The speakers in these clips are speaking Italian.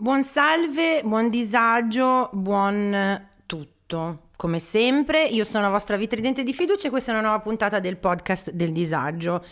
Buon salve, buon disagio, buon tutto. Come sempre, io sono la vostra vitridente di fiducia e questa è una nuova puntata del podcast del disagio.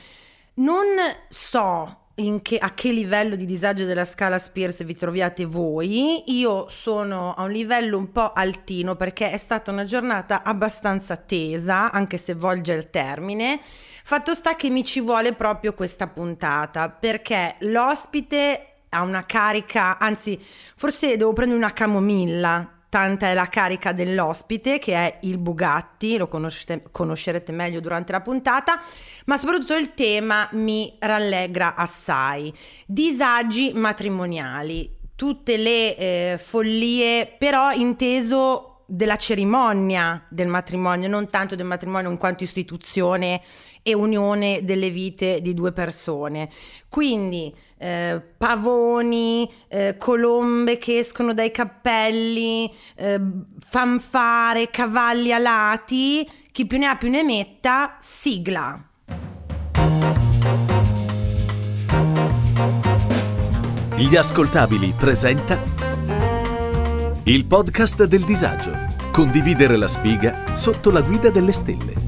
Non so che, a che livello di disagio della scala Spears vi troviate voi. Io sono a un livello un po' altino perché è stata una giornata abbastanza tesa, anche se volge il termine. Fatto sta che mi ci vuole proprio questa puntata perché l'ospite ha una carica, anzi forse devo prendere una camomilla, tanta è la carica dell'ospite che è il Bugatti, lo conoscerete meglio durante la puntata, ma soprattutto il tema mi rallegra assai. Disagi matrimoniali, tutte le eh, follie, però inteso della cerimonia del matrimonio, non tanto del matrimonio in quanto istituzione e unione delle vite di due persone. Quindi eh, pavoni, eh, colombe che escono dai cappelli, eh, fanfare, cavalli alati, chi più ne ha più ne metta, sigla. Gli ascoltabili presenta il podcast del disagio. Condividere la sfiga sotto la guida delle stelle.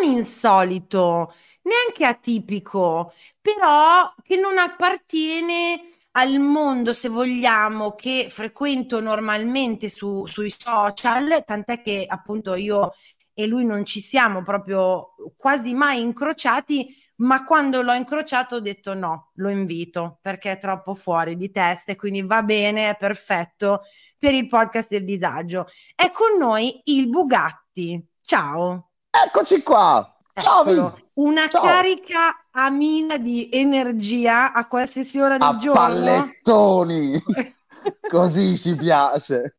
non insolito, neanche atipico, però che non appartiene al mondo, se vogliamo, che frequento normalmente su, sui social, tant'è che appunto io e lui non ci siamo proprio quasi mai incrociati, ma quando l'ho incrociato ho detto no, lo invito perché è troppo fuori di testa e quindi va bene, è perfetto per il podcast del disagio. È con noi il Bugatti. Ciao. Eccoci qua. Ciao, Eccolo. Una Ciao. carica a mina di energia a qualsiasi ora del a giorno. Pallettoni! Così ci piace.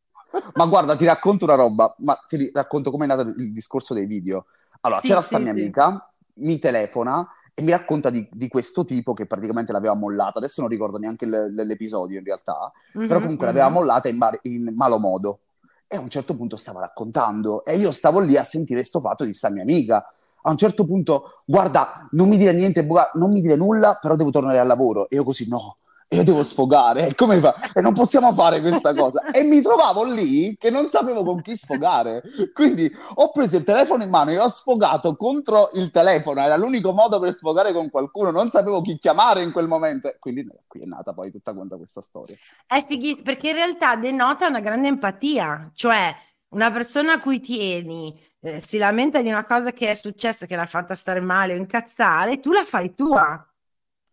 Ma guarda, ti racconto una roba, ma ti racconto come è nato il discorso dei video. Allora, sì, c'era sì, sta mia sì. amica, mi telefona e mi racconta di, di, questo tipo che praticamente l'aveva mollata. Adesso non ricordo neanche l- l'episodio in realtà, mm-hmm, però comunque mm-hmm. l'aveva mollata in, bar- in, malo modo. E a un certo punto stava raccontando e io stavo lì a sentire sto fatto di sta mia amica a un certo punto, guarda, non mi dire niente, non mi dire nulla, però devo tornare al lavoro. E io così, no, io devo sfogare. Come fa? E non possiamo fare questa cosa. E mi trovavo lì che non sapevo con chi sfogare. Quindi ho preso il telefono in mano e ho sfogato contro il telefono. Era l'unico modo per sfogare con qualcuno. Non sapevo chi chiamare in quel momento. Quindi qui è nata poi tutta quanta questa storia. È fighissimo, perché in realtà denota una grande empatia. Cioè, una persona a cui tieni eh, si lamenta di una cosa che è successa, che l'ha fatta stare male o incazzare, tu la fai tua.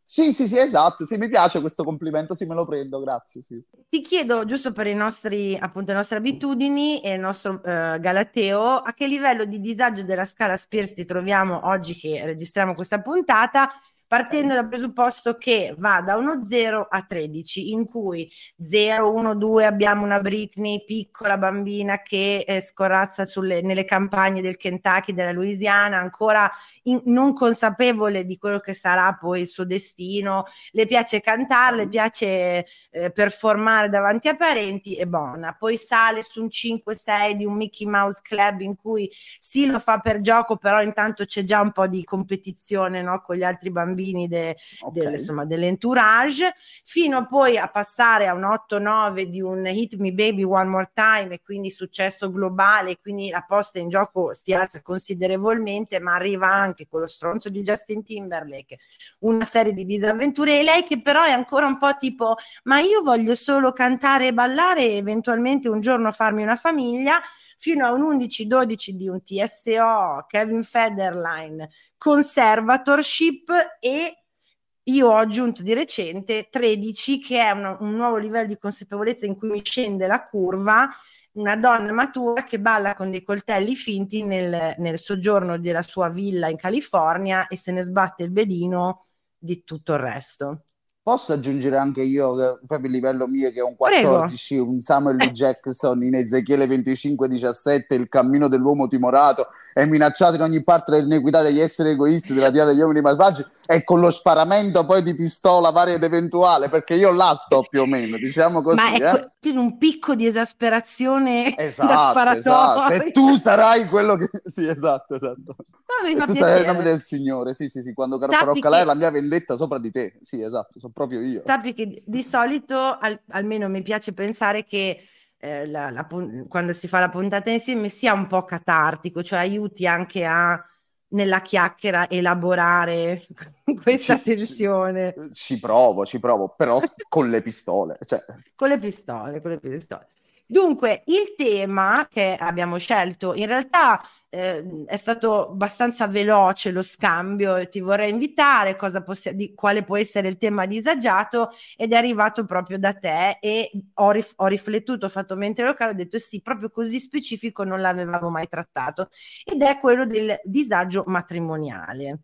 Sì, sì, sì, esatto. Sì, mi piace questo complimento, sì, me lo prendo, grazie. Sì. Ti chiedo, giusto per nostri, appunto, le nostre abitudini e il nostro uh, Galateo, a che livello di disagio della scala Spears ti troviamo oggi che registriamo questa puntata partendo dal presupposto che va da uno 0 a 13, in cui 0, 1, 2 abbiamo una Britney, piccola bambina che eh, scorazza sulle, nelle campagne del Kentucky, della Louisiana, ancora in, non consapevole di quello che sarà poi il suo destino, le piace cantare, le piace eh, performare davanti a parenti e buona. Poi sale su un 5-6 di un Mickey Mouse Club in cui sì lo fa per gioco, però intanto c'è già un po' di competizione no, con gli altri bambini bambini de, okay. del, insomma, dell'entourage, fino poi a passare a un 8-9 di un Hit Me Baby One More Time e quindi successo globale, quindi la posta in gioco si alza considerevolmente, ma arriva anche quello stronzo di Justin Timberlake, una serie di disavventure e lei che però è ancora un po' tipo ma io voglio solo cantare e ballare e eventualmente un giorno farmi una famiglia fino a un 11-12 di un TSO, Kevin Federline, conservatorship e io ho aggiunto di recente 13 che è una, un nuovo livello di consapevolezza in cui mi scende la curva una donna matura che balla con dei coltelli finti nel, nel, soggiorno della sua villa in California e se ne sbatte il bedino di tutto il resto. Posso aggiungere anche io, proprio il livello mio, che è un 14, Prego. un Samuel L. Jackson in Ezechiele 25-17, il cammino dell'uomo timorato, è minacciato in ogni parte dell'inequità degli esseri egoisti, della tira degli uomini malvagi, e con lo sparamento poi di pistola varia ed eventuale, perché io là sto più o meno, diciamo così. Ma è eh? un picco di esasperazione esatto, da sparatorio. Esatto. E tu sarai quello che... Sì, esatto, esatto. No, tu sarai il nome del Signore, sì, sì, sì, quando farò calare che... la mia vendetta sopra di te. Sì, esatto, sono proprio io. Sappi che di solito, al, almeno mi piace pensare che eh, la, la, quando si fa la puntata insieme sia un po' catartico, cioè aiuti anche a nella chiacchiera elaborare questa ci, tensione. Ci, ci, provo, ci provo, però con le pistole. Cioè. Con le pistole, con le pistole. Dunque, il tema che abbiamo scelto in realtà eh, è stato abbastanza veloce lo scambio. Ti vorrei invitare cosa possi- di quale può essere il tema disagiato ed è arrivato proprio da te e ho, rif- ho riflettuto, ho fatto mente locale, ho detto sì, proprio così specifico non l'avevamo mai trattato ed è quello del disagio matrimoniale.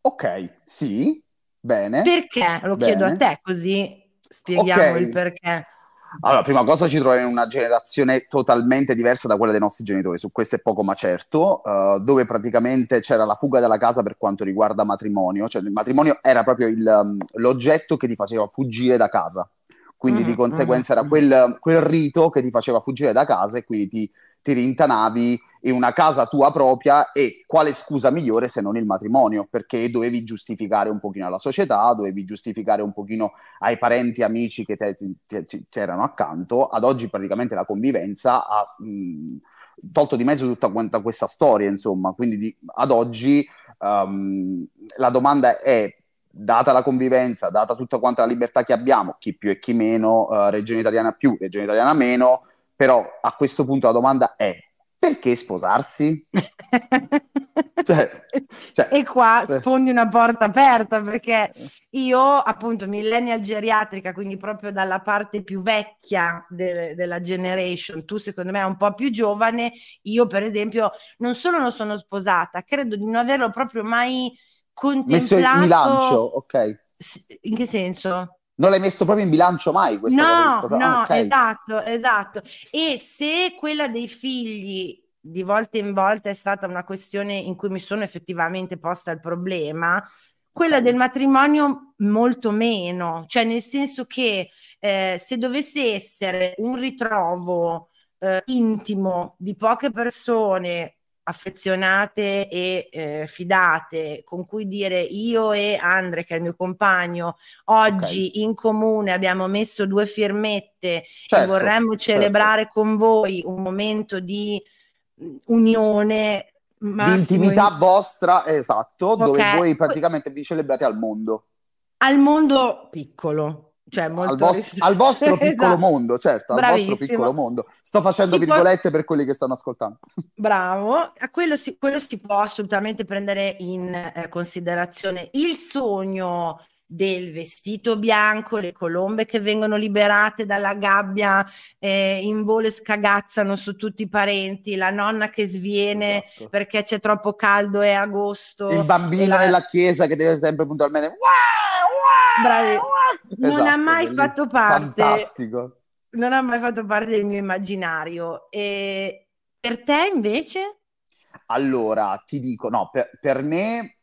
Ok, sì, bene. Perché? Lo bene. chiedo a te così spieghiamo okay. il perché. Allora, prima cosa ci troviamo in una generazione totalmente diversa da quella dei nostri genitori, su questo è poco ma certo, uh, dove praticamente c'era la fuga dalla casa per quanto riguarda matrimonio, cioè il matrimonio era proprio il, um, l'oggetto che ti faceva fuggire da casa, quindi mm-hmm, di conseguenza mm-hmm. era quel, quel, rito che ti faceva fuggire da casa e quindi ti, ti rintanavi in una casa tua propria e quale scusa migliore se non il matrimonio, perché dovevi giustificare un pochino alla società, dovevi giustificare un pochino ai parenti, amici che c'erano accanto. Ad oggi praticamente la convivenza ha mh, tolto di mezzo tutta quanta questa storia, insomma, quindi di, ad oggi um, la domanda è data la convivenza, data tutta quanta la libertà che abbiamo, chi più e chi meno, uh, regione italiana più, regione italiana meno, però a questo punto la domanda è perché sposarsi? cioè, cioè, e qua eh. sfondi una porta aperta perché io appunto millennial geriatrica quindi proprio dalla parte più vecchia de- della generation tu secondo me un po' più giovane io per esempio non solo non sono sposata credo di non averlo proprio mai contemplato messo in bilancio ok in che senso? Non l'hai messo proprio in bilancio mai questa no, cosa? No, ah, okay. esatto, esatto. E se quella dei figli di volta in volta è stata una questione in cui mi sono effettivamente posta il problema, quella del matrimonio molto meno, cioè nel senso che eh, se dovesse essere un ritrovo eh, intimo di poche persone affezionate e eh, fidate con cui dire io e Andre che è il mio compagno oggi okay. in comune abbiamo messo due firmette certo, e vorremmo certo. celebrare certo. con voi un momento di mm, unione intimità in... vostra esatto okay. dove voi praticamente vi celebrate al mondo al mondo piccolo cioè molto al, vos- al vostro piccolo esatto. mondo, certo, al Bravissimo. vostro piccolo mondo. Sto facendo si virgolette può... per quelli che stanno ascoltando. Bravo, a quello si, quello si può assolutamente prendere in eh, considerazione. Il sogno del vestito bianco, le colombe che vengono liberate dalla gabbia eh, in volo e scagazzano su tutti i parenti, la nonna che sviene esatto. perché c'è troppo caldo e agosto. Il bambino la... nella chiesa che deve sempre puntualmente... Bravi. Non esatto, ha mai fatto parte. Fantastico. Non ha mai fatto parte del mio immaginario. E per te invece? Allora, ti dico, no, per, per me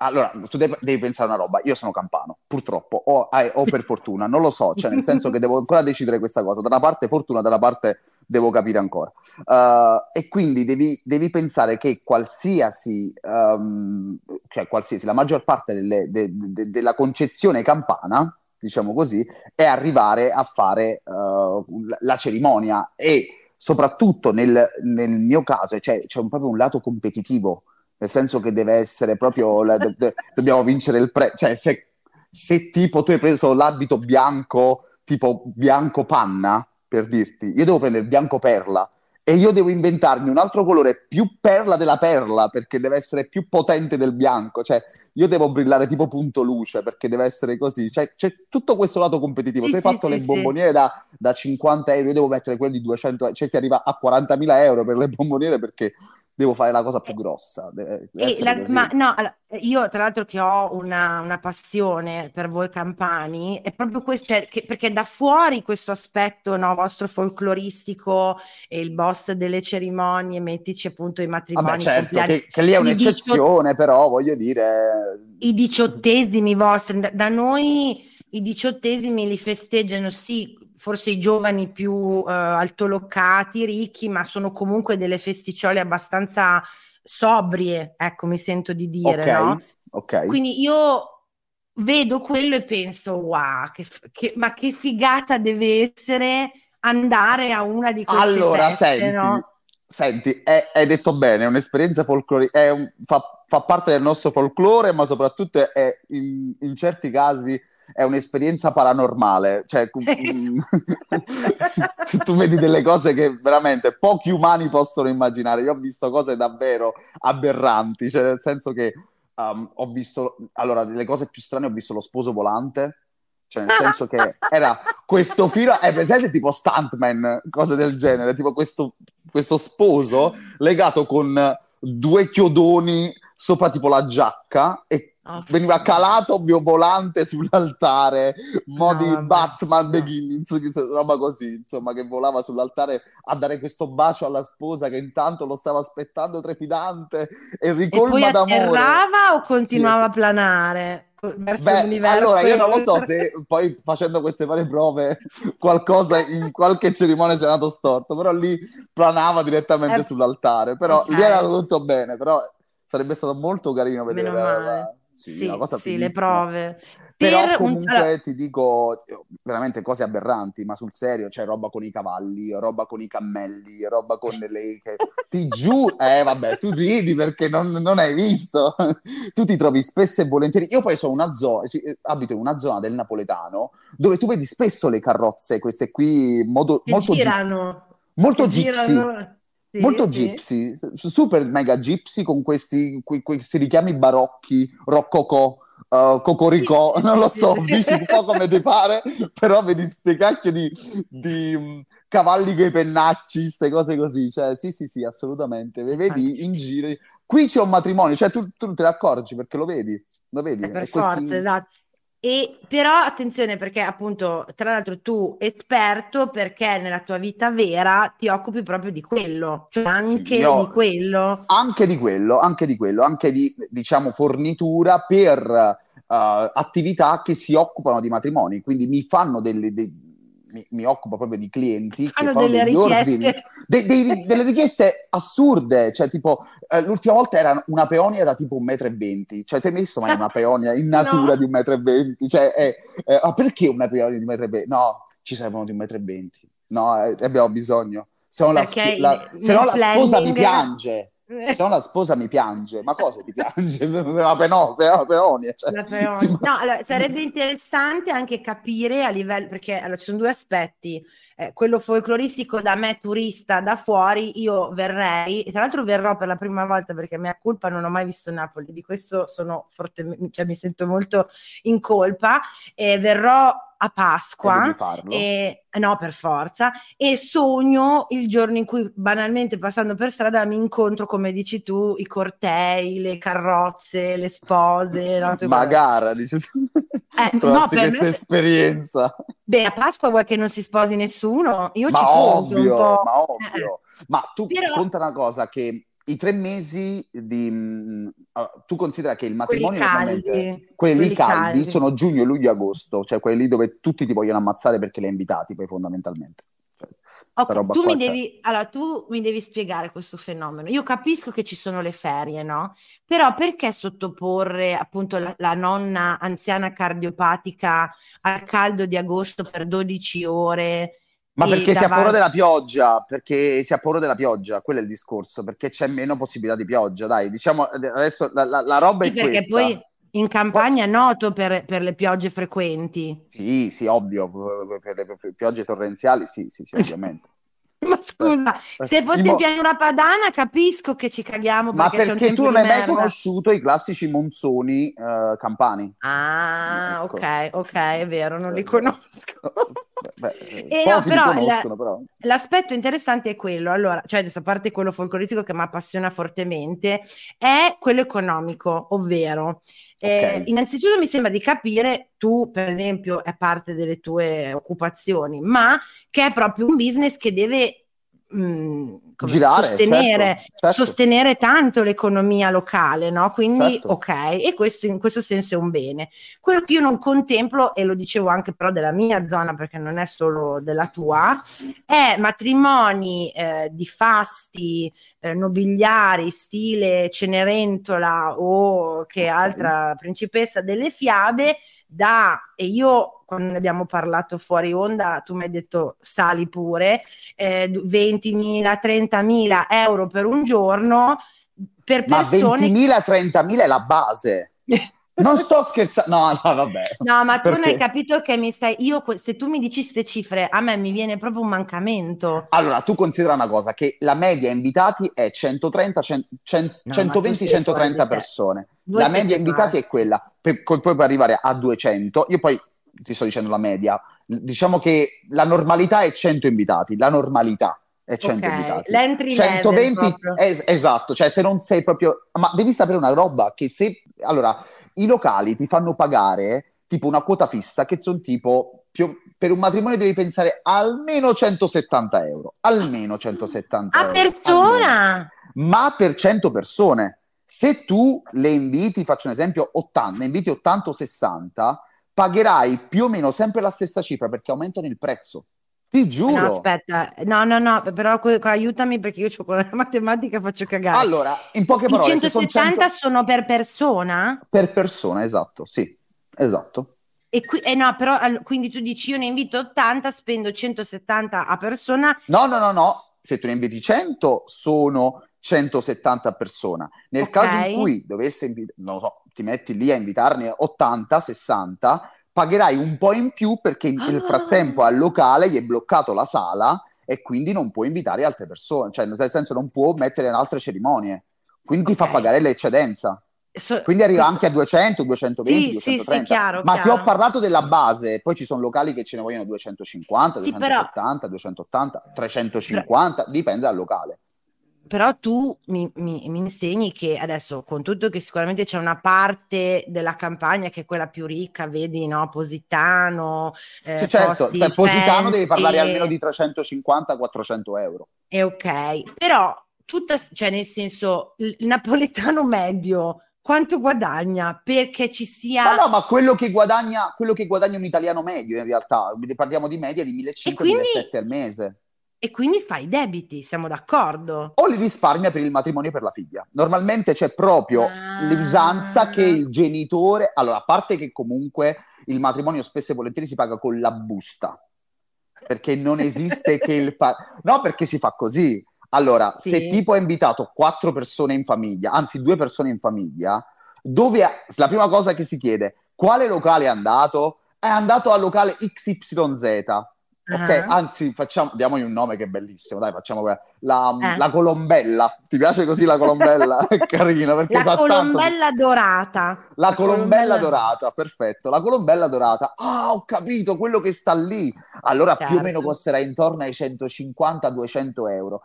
allora, tu devi, devi, pensare una roba, io sono campano, purtroppo, o, o, per fortuna, non lo so, cioè nel senso che devo ancora decidere questa cosa, da una parte fortuna, dalla parte devo capire ancora. Uh, e quindi devi, devi, pensare che qualsiasi, um, cioè qualsiasi, la maggior parte delle, de, de, della concezione campana, diciamo così, è arrivare a fare uh, la cerimonia. E soprattutto nel, nel mio caso cioè, c'è un, proprio un lato competitivo nel senso che deve essere proprio, la, de, de, dobbiamo vincere il pre, cioè se, se, tipo tu hai preso l'abito bianco, tipo bianco panna, per dirti, io devo prendere bianco perla e io devo inventarmi un altro colore più perla della perla perché deve essere più potente del bianco, cioè io devo brillare tipo punto luce perché deve essere così, cioè c'è tutto questo lato competitivo, sì, tu hai sì, fatto sì, le bomboniere da, da, 50 euro, io devo mettere quelli di 200, cioè si arriva a 40.000 euro per le bomboniere perché devo fare la cosa più grossa. Deve la, ma no, io tra l'altro che ho una, una passione per voi campani, è proprio questo, cioè, che, perché da fuori questo aspetto no, vostro folcloristico e il boss delle cerimonie, mettici appunto i matrimoni. Vabbè, certo, che, che, lì è un'eccezione, diciott- però voglio dire... I diciottesimi vostri, da, da noi i diciottesimi li festeggiano sì forse i giovani più uh, altolocati, ricchi, ma sono comunque delle festicciole abbastanza sobrie, ecco, mi sento di dire, okay, no? Ok. Quindi io vedo quello e penso, wow, che, che, ma che figata deve essere andare a una di queste allora, feste, senti, no? Senti, hai detto bene, è un'esperienza folclorica, un, fa, fa, parte del nostro folklore, ma soprattutto è in, in certi casi è un'esperienza paranormale, cioè tu vedi delle cose che veramente pochi umani possono immaginare. Io ho visto cose davvero aberranti, cioè nel senso che um, ho visto, allora, le cose più strane ho visto lo sposo volante, cioè nel senso che era questo filo, è presente tipo stuntman, cose del genere, tipo questo, questo sposo legato con due chiodoni sopra tipo la giacca e Oh, veniva calato ovvio volante sull'altare, modi no, Batman no. Beginnings, roba così, insomma, che volava sull'altare a dare questo bacio alla sposa che intanto lo stava aspettando trepidante e ricolma e poi d'amore. o continuava sì. a planare? Verso Beh, l'universo allora io non lo so se poi facendo queste varie prove qualcosa in qualche cerimonia sia andato storto, però lì planava direttamente eh, sull'altare, però okay. lì era tutto bene, però sarebbe stato molto carino vedere la, sì, sì, sì le prove. Però per comunque un... ti dico veramente cose aberranti, ma sul serio c'è roba con i cavalli, roba con i cammelli, roba con le... Ti giuro, eh vabbè, tu ridi perché non, non, hai visto. tu ti trovi spesso e volentieri. Io poi sono una zona, abito in una zona del napoletano dove tu vedi spesso le carrozze, queste qui modo, molto girano. Gi- molto gypsy. Girano. Sì, molto sì. gypsy, super mega gypsy con questi, questi richiami barocchi, roccocò, uh, cocoricò, sì, non lo so, dici un po' come ti pare, però vedi queste cacchio di, di um, cavalli con i pennacci, queste cose così, cioè sì sì sì, assolutamente, le vedi in giro. Qui c'è un matrimonio, cioè tu, tu te ne accorgi perché lo vedi, lo vedi. Eh, per forza, questi... esatto. E però attenzione perché appunto, tra l'altro tu esperto perché nella tua vita vera ti occupi proprio di quello, cioè anche sì, di quello. Anche di quello, anche di quello, anche di diciamo fornitura per uh, attività che si occupano di matrimoni, quindi mi fanno delle, dei, mi, mi, occupo proprio di clienti che fanno delle richieste. Ordini, de, de, delle richieste assurde, cioè tipo eh, l'ultima volta era una peonia da tipo un metro e venti, cioè hai messo mai una peonia in natura no. di un metro e venti? Cioè, eh, eh, ah, perché una peonia di un metro e venti? No, ci servono di un metro e venti, no, eh, abbiamo bisogno. Se no la, sp- la, se no la sposa mi piange se no la sposa mi piange, ma cosa ti piange? la peonia. Cioè, la peonia. Si... No, allora, sarebbe interessante anche capire a livello, perché allora, ci sono due aspetti, eh, quello folcloristico da me turista da fuori, io verrei, e tra l'altro verrò per la prima volta perché mia colpa non ho mai visto Napoli, di questo sono fortemente, cioè mi sento molto in colpa, e verrò a Pasqua, e, no per forza, e sogno il giorno in cui banalmente passando per strada mi incontro, come dici tu, i cortei, le carrozze, le spose. No, Magara, dici tu. Eh, no, per questa me... esperienza. Beh, a Pasqua vuoi che non si sposi nessuno? Io ma ci ovvio, ma ovvio. Eh. Ma tu Però... conta una cosa che i tre mesi di... Uh, tu considera che il matrimonio quelli caldi, quelli, quelli caldi, caldi, sono giugno, luglio, agosto, cioè quelli lì dove tutti ti vogliono ammazzare perché li hai invitati poi fondamentalmente. Cioè, okay, tu, mi devi, allora, tu mi devi spiegare questo fenomeno. Io capisco che ci sono le ferie, no? Però perché sottoporre appunto la, la nonna anziana cardiopatica al caldo di agosto per 12 ore? Ma perché si ha paura della pioggia, perché si ha paura della pioggia, quello è il discorso, perché c'è meno possibilità di pioggia, dai, diciamo adesso la, la, la roba sì, è perché questa. poi in campagna è noto per, per, le piogge frequenti. Sì, sì, ovvio, per le piogge torrenziali, sì, sì, sì ovviamente. Ma scusa, eh, se fosse in pianura padana capisco che ci caghiamo Ma perché, perché tu non hai mai conosciuto i classici monzoni uh, campani. Ah, ecco. ok, ok, è vero, non li conosco. Beh, eh, no, però, la, però, l'aspetto interessante è quello, allora, cioè a parte quello folcloristico che mi appassiona fortemente, è quello economico, ovvero okay. eh, innanzitutto mi sembra di capire, tu per esempio è parte delle tue occupazioni, ma che è proprio un business che deve mh, Girare, sostenere, certo, certo. sostenere, tanto l'economia locale, no? Quindi certo. ok, e questo in questo senso è un bene. Quello che io non contemplo, e lo dicevo anche però della mia zona, perché non è solo della tua, è matrimoni eh, di fasti eh, nobiliari, stile Cenerentola o che altra principessa delle fiabe, da, e io quando ne abbiamo parlato fuori onda, tu mi hai detto sali pure, eh, 20.000, 30.000 euro per un giorno per persone... Ma 20.000, 30.000 è la base. Non sto scherzando, no, no, vabbè. No, ma tu Perché? non hai capito che mi stai. Io, se tu mi dici queste cifre, a me mi viene proprio un mancamento. Allora, tu considera una cosa: che la media invitati è 130, 100, 100, no, 120, 130 persone. Voi la media invitati qua. è quella, per, poi puoi arrivare a 200. Io poi ti sto dicendo la media. Diciamo che la normalità è 100 invitati, la normalità è 100 okay. invitati. L'entry 120 es- esatto, cioè se non sei proprio ma devi sapere una roba che se allora i locali ti fanno pagare tipo una quota fissa che sono tipo più, per un matrimonio devi pensare almeno 170 euro, almeno 170 a euro. A persona? Almeno. Ma per 100 persone. Se tu le inviti, faccio un esempio, 80, ne inviti 80 o 60, pagherai più o meno sempre la stessa cifra perché aumentano il prezzo. Ti giuro. No, aspetta, no, no, no, però aiutami perché io ho con la matematica faccio cagare. Allora, in poche parole, I 170 sono, 100... sono per persona? Per persona, esatto, sì, esatto. E qui, eh no, però quindi tu dici io ne invito 80, spendo 170 a persona. No, no, no, no, se tu ne inviti 100 sono 170 a persona. Nel okay. caso in cui dovesse invitare, non lo so, ti metti lì a invitarne 80, 60, pagherai un po' in più perché nel frattempo al locale gli è bloccato la sala e quindi non può invitare altre persone, cioè nel senso non può mettere in altre cerimonie, quindi okay. fa pagare l'eccedenza. So, quindi arriva questo... anche a 200, 220, sì, 230. Sì, sì, chiaro, Ma chiaro. ti ho parlato della base, poi ci sono locali che ce ne vogliono 250, sì, 270, però... 280, 350, però... dipende dal locale però tu mi, mi, mi, insegni che adesso, con tutto che sicuramente c'è una parte della campagna che è quella più ricca, vedi, no? Positano. Eh, sì, certo, per Positano devi parlare almeno di 350-400 euro. E ok, però tutta, cioè nel senso, il napoletano medio quanto guadagna perché ci sia. Ma no, ma quello che guadagna, quello che guadagna un italiano medio in realtà, parliamo di media di 1.500-1.700 quindi... al mese e quindi fai i debiti, siamo d'accordo? O li risparmia per il matrimonio e per la figlia. Normalmente c'è proprio ah. l'usanza che il genitore, allora a parte che comunque il matrimonio spesso e volentieri si paga con la busta, perché non esiste che il... Pa- no, perché si fa così. Allora, sì. se tipo hai invitato quattro persone in famiglia, anzi due persone in famiglia, dove la prima cosa che si chiede, quale locale è andato? È andato al locale XYZ Ok, uh-huh. anzi, facciamo, diamogli un nome che è bellissimo, dai, facciamo la, eh. la colombella. Ti piace così la colombella? è carina perché La colombella tanto... dorata. La, la colombella, colombella, dorata, perfetto. La colombella dorata. Ah, ho capito, quello che sta lì. Allora certo. più o meno certo. costerà intorno ai 150-200 euro.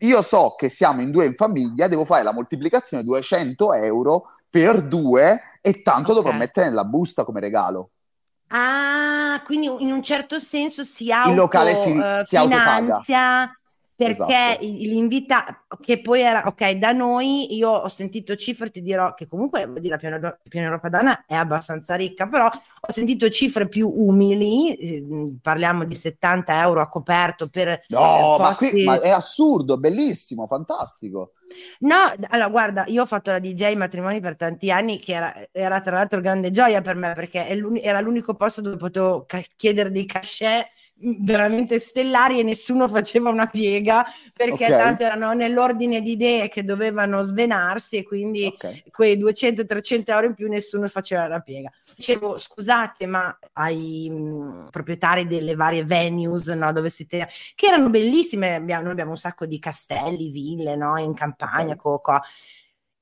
Io so che siamo in due in famiglia, devo fare la moltiplicazione 200 euro per due e tanto okay. dovrò mettere nella busta come regalo. Ah, quindi in un certo senso si auto, il locale si, uh, si finanzia perché esatto. l'invita che poi era ok da noi io ho sentito cifre ti dirò che comunque la piana, piana padana è abbastanza ricca però ho sentito cifre più umili eh, parliamo di 70 euro a coperto per no posti... ma, qui, ma è assurdo bellissimo fantastico No, allora guarda, io ho fatto la DJ matrimoni per tanti anni, che era, era tra l'altro grande gioia per me, perché era l'unico posto dove potevo ca- chiedere dei cachet veramente stellari e nessuno faceva una piega perché okay. tanto erano nell'ordine di idee che dovevano svenarsi e quindi okay. quei 200-300 euro in più nessuno faceva la piega. Dicevo scusate ma ai mh, proprietari delle varie venues no, dove siete che erano bellissime, abbiamo, noi abbiamo un sacco di castelli, ville no, in campagna, okay. co, co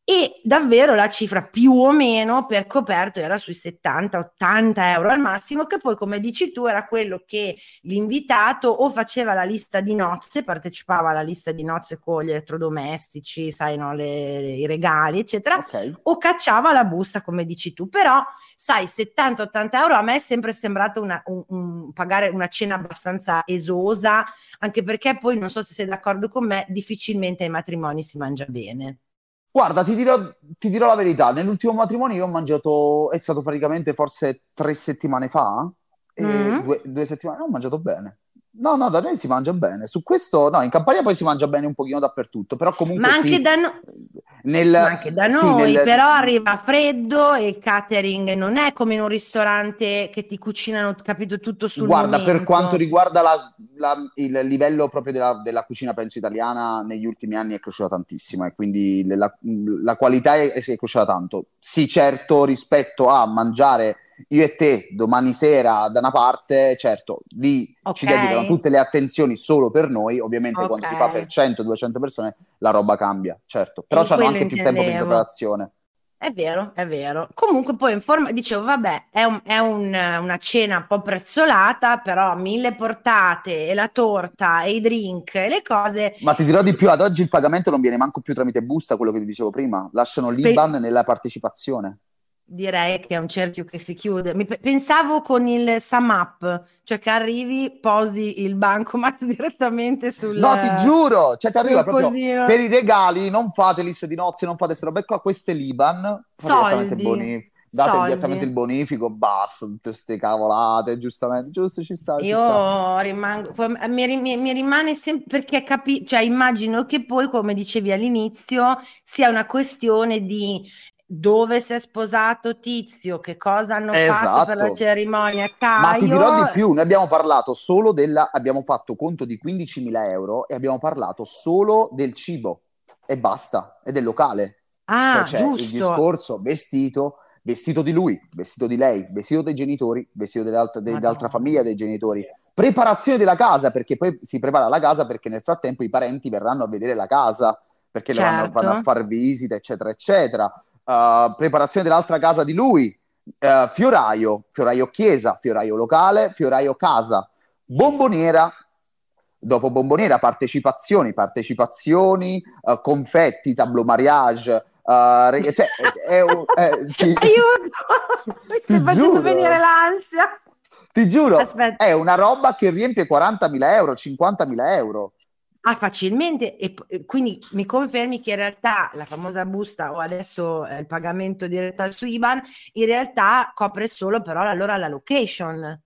e davvero la cifra più o meno per coperto era sui 70-80 euro al massimo, che poi come dici tu era quello che l'invitato o faceva la lista di nozze, partecipava alla lista di nozze con gli elettrodomestici, sai, no, le, i regali, eccetera, okay. o cacciava la busta, come dici tu. Però, sai, 70-80 euro a me è sempre sembrato una, un, un, pagare una cena abbastanza esosa, anche perché poi, non so se sei d'accordo con me, difficilmente ai matrimoni si mangia bene. Guarda, ti dirò, ti dirò, la verità, nell'ultimo matrimonio io ho mangiato, è stato praticamente forse tre settimane fa, mm. due, due, settimane, ho mangiato bene. No, no, da noi si mangia bene. Su questo, no, in Campania poi si mangia bene un pochino dappertutto, però comunque Ma anche sì, da noi... Nel, Ma anche da sì, noi, nel... però arriva freddo e il catering non è come in un ristorante che ti cucinano, capito, tutto sul Guarda, momento. per quanto riguarda la, la, il livello proprio della, della, cucina, penso italiana, negli ultimi anni è cresciuta tantissimo e quindi la, la qualità è, è cresciuta tanto. Sì, certo, rispetto a mangiare io e te domani sera da una parte, certo, lì okay. ci dedicano tutte le attenzioni solo per noi, ovviamente okay. quando si fa per 100-200 persone la roba cambia, certo, però hanno anche più tempo di preparazione. È vero, è vero. Comunque poi in forma, dicevo, vabbè, è, un, è un, una cena un po' prezzolata, però mille portate e la torta e i drink e le cose. Ma ti dirò di più, ad oggi il pagamento non viene manco più tramite busta, quello che ti dicevo prima, lasciano l'IBAN Pe- nella partecipazione. Direi che è un cerchio che si chiude. Mi pensavo con il SumUp, cioè che arrivi, posi il bancomat direttamente sul No, ti giuro, cioè ti arriva proprio cosino. per i regali, non fate liste di nozze, non fate queste robe qua, queste l'Iban, soldi, bonif- date soldi. direttamente il bonifico, basta, tutte queste cavolate, giustamente, giusto, ci sta. Io ci sta. rimango, mi, mi, mi, rimane sempre, perché capi- cioè immagino che poi, come dicevi all'inizio, sia una questione di dove si è sposato Tizio, che cosa hanno esatto. fatto per la esatto. cerimonia. Caio... Ma ti dirò di più, noi abbiamo parlato solo della, abbiamo fatto conto di 15.000 euro e abbiamo parlato solo del cibo e basta, e del locale. Ah, c'è giusto. il discorso vestito, vestito di lui, vestito di lei, vestito dei genitori, vestito dell'altra, dell'altra famiglia dei genitori. Preparazione della casa, perché poi si prepara la casa perché nel frattempo i parenti verranno a vedere la casa, perché certo. vanno, vanno a fare visite, eccetera, eccetera uh, preparazione dell'altra casa di lui, uh, fioraio, fioraio chiesa, fioraio locale, fioraio casa, bomboniera, dopo bomboniera partecipazioni, partecipazioni, uh, confetti, tableau mariage, Uh, cioè, è, è, è, ti, Aiuto! Mi stai facendo venire l'ansia. Ti giuro, Aspetta. è una roba che riempie 40.000 euro, 50.000 euro. Ah, facilmente, e, quindi mi confermi che in realtà la famosa busta o adesso eh, il pagamento diretto su IBAN in realtà copre solo però allora la location.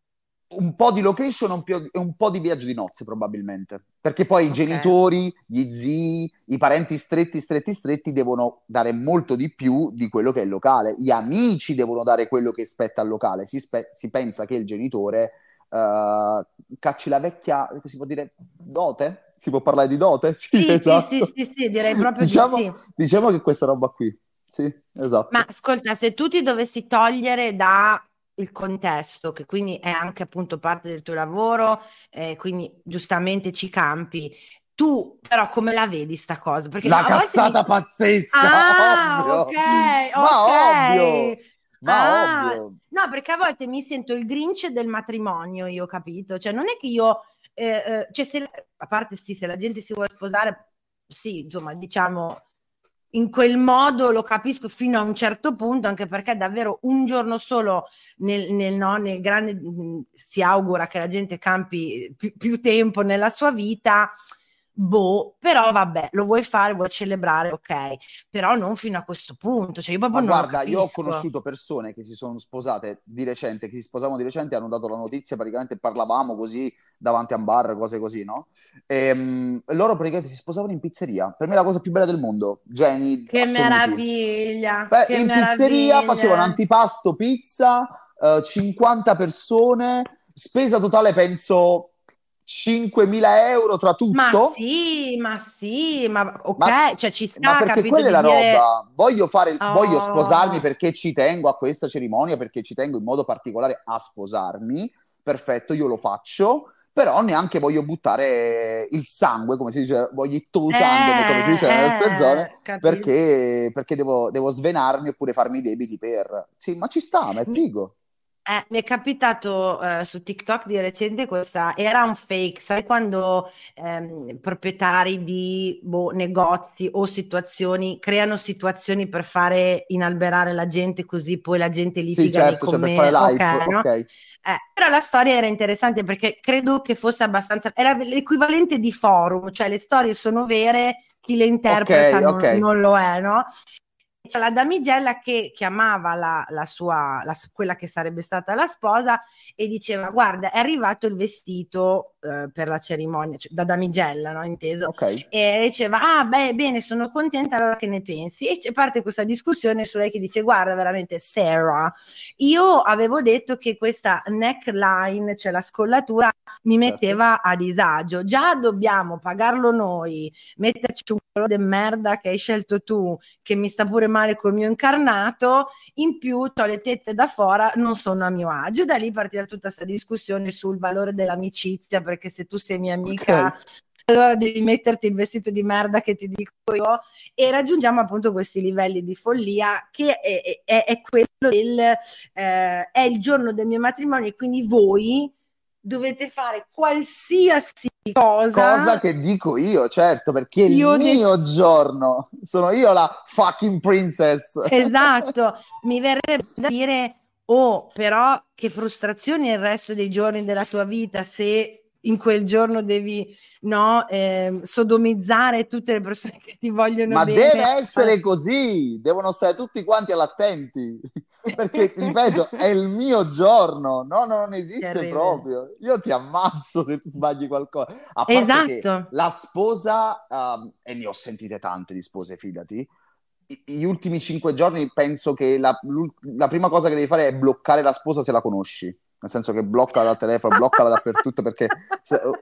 Un po' di location e un po' di viaggio di nozze probabilmente, perché poi okay. i genitori, gli zii, i parenti stretti, stretti, stretti devono dare molto di più di quello che è il locale, gli amici devono dare quello che spetta al locale, si, spe- si pensa che il genitore uh, cacci la vecchia, si può dire, dote? Si può parlare di dote? Sì, sì, esatto. sì, sì, sì, direi proprio diciamo, di sì. Diciamo che questa roba qui, sì, esatto. Ma ascolta, se tu ti dovessi togliere da il contesto, che quindi è anche appunto parte del tuo lavoro, eh, quindi giustamente ci campi. Tu però come la vedi sta cosa? Perché la cazzata mi... pazzesca, ah, ovvio. ok, Ma ovvio. Ma ah, ovvio. No, perché a volte mi sento il grinch del matrimonio, io ho capito. Cioè non è che io eh, eh, cioè se, a parte sì, se la gente si vuole sposare, sì, insomma, diciamo, in quel modo lo capisco fino a un certo punto, anche perché davvero un giorno solo nel, nel, no, nel grande, mh, si augura che la gente campi più, più tempo nella sua vita boh, però vabbè, lo vuoi fare, vuoi celebrare, ok, però non fino a questo punto. Cioè, io proprio Ma guarda, io ho conosciuto persone che si sono sposate di recente, che si sposavano di recente, hanno dato la notizia, praticamente parlavamo così davanti a un bar, cose così, no? E, um, loro praticamente si sposavano in pizzeria. Per me è la cosa più bella del mondo. Geni. Che meraviglia! Beh, che in meraviglia. pizzeria facevano antipasto, pizza, uh, eh, 50 persone, spesa totale penso 5.000 euro tra tutto? Ma sì, ma sì, ma ok, ma, cioè ci sta. Ma perché quella è la dire... roba. Voglio, fare, oh. voglio sposarmi perché ci tengo a questa cerimonia, perché ci tengo in modo particolare a sposarmi. Perfetto, io lo faccio. però neanche voglio buttare il sangue, come si dice, voglio sangue, eh, come si dice nelle nostre eh, zone, perché, perché devo, devo, svenarmi oppure farmi i debiti per... Sì, ma ci sta, ma è figo. Eh, mi è capitato uh, su TikTok di recente questa, era un fake, sai quando ehm, proprietari di boh, negozi o situazioni creano situazioni per fare inalberare la gente così poi la gente litiga sì, certo, cioè per fare live, okay, no? okay. Eh, però la storia era interessante perché credo che fosse abbastanza, era l'equivalente di forum, cioè le storie sono vere, chi le interpreta okay, non, non, lo è, no? C'è la damigella che chiamava la, la sua, la, quella che sarebbe stata la sposa e diceva guarda è arrivato il vestito eh, per la cerimonia, cioè, da damigella, no? inteso, okay. e diceva ah beh bene sono contenta allora che ne pensi e c'è parte questa discussione su lei che dice guarda veramente Sarah io avevo detto che questa neckline, cioè la scollatura mi certo. metteva certo. a disagio, già dobbiamo pagarlo noi, metterci un quello di merda che hai scelto tu, che mi sta pure male col mio incarnato, in più ho le tette da fora, non sono a mio agio. Da lì partiva tutta questa discussione sul valore dell'amicizia, perché se tu sei mia amica, okay. allora devi metterti il vestito di merda che ti dico io. E raggiungiamo appunto questi livelli di follia che è, è, è quello del eh, è il giorno del mio matrimonio e quindi voi dovete fare qualsiasi cosa. Cosa che dico io, certo, perché è il mio de... giorno. Sono io la fucking princess. Esatto, mi verrebbe da dire, oh, però che frustrazione il resto dei giorni della tua vita se in quel giorno devi no, eh, sodomizzare tutte le persone che ti vogliono Ma bene. deve essere così, devono stare tutti quanti all'attenti, perché ripeto, è il mio giorno, no, non esiste proprio. Io ti ammazzo se ti sbagli qualcosa. A esatto. la sposa, um, e ne ho sentite tante di spose, fidati, gli ultimi cinque giorni penso che la, la prima cosa che devi fare è bloccare la sposa se la conosci nel senso che blocca dal telefono, bloccala dappertutto perché,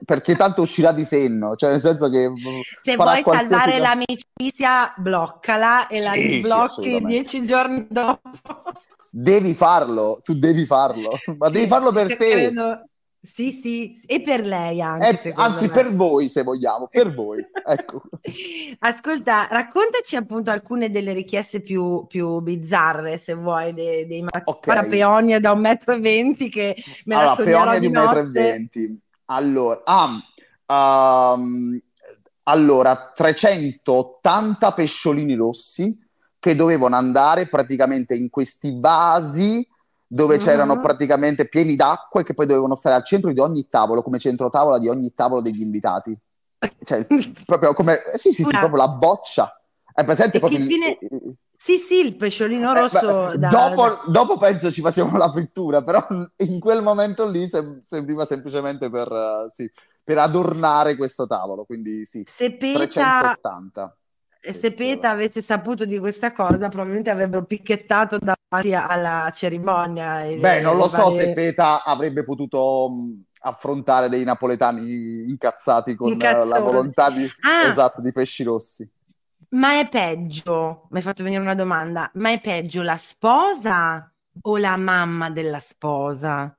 perché, tanto uscirà di senno, cioè nel senso che se vuoi salvare cosa... l'amicizia bloccala e sì, la sblocchi sì, dieci giorni dopo. Devi farlo, tu devi farlo, ma devi farlo per te. Credo sì, sì, e per lei anche. Eh, anzi, me. per voi se vogliamo, per voi. Ecco. Ascolta, raccontaci appunto alcune delle richieste più, più bizzarre, se vuoi, dei, dei okay. peonia da un metro e venti che me allora, la sognerò di, di notte. metro e venti. Allora, ah, um, allora, 380 pesciolini rossi che dovevano andare praticamente in questi vasi dove uh-huh. c'erano praticamente pieni d'acqua e che poi dovevano stare al centro di ogni tavolo, come centro tavola di ogni tavolo degli invitati. Cioè, proprio come... Sì, sì, sì, Una... proprio la boccia. È presente e proprio... Fine... Sì, sì, il pesciolino eh, rosso. Eh, da... dopo, dopo, penso ci facevano la frittura, però in quel momento lì sem- sembrava semplicemente per, uh, sì, per adornare questo tavolo. Quindi sì, Sepeta... 380 se Peta avesse saputo di questa cosa, probabilmente avrebbero picchettato davanti alla cerimonia. Beh, non lo so se Peta avrebbe potuto mh, affrontare dei napoletani incazzati con Incazzosi. la volontà di, ah, esatto, di pesci rossi. Ma è peggio, mi hai fatto venire una domanda, ma è peggio la sposa o la mamma della sposa?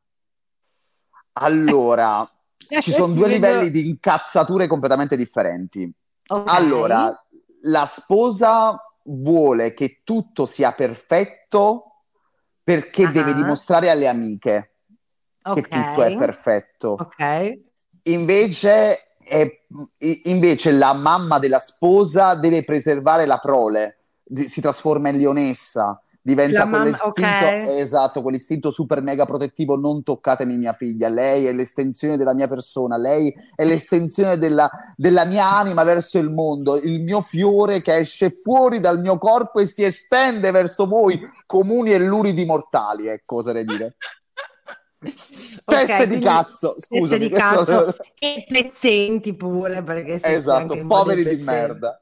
Allora, ci sono due livelli di incazzature completamente differenti. Okay. Allora, la sposa vuole che tutto sia perfetto perché uh-huh. deve dimostrare alle amiche okay. che tutto è perfetto. Ok. Invece, è, invece la mamma della sposa deve preservare la prole, si trasforma in leonessa diventa mamma, quell'istinto, okay. esatto, quell'istinto super mega protettivo, non toccatemi mia figlia, lei è l'estensione della mia persona, lei è l'estensione della, della mia anima verso il mondo, il mio fiore che esce fuori dal mio corpo e si estende verso voi, comuni e luridi mortali, ecco, oserei dire. Okay, teste di cazzo, scusami. Teste di cazzo e pezzenti pure, perché esatto, poveri di merda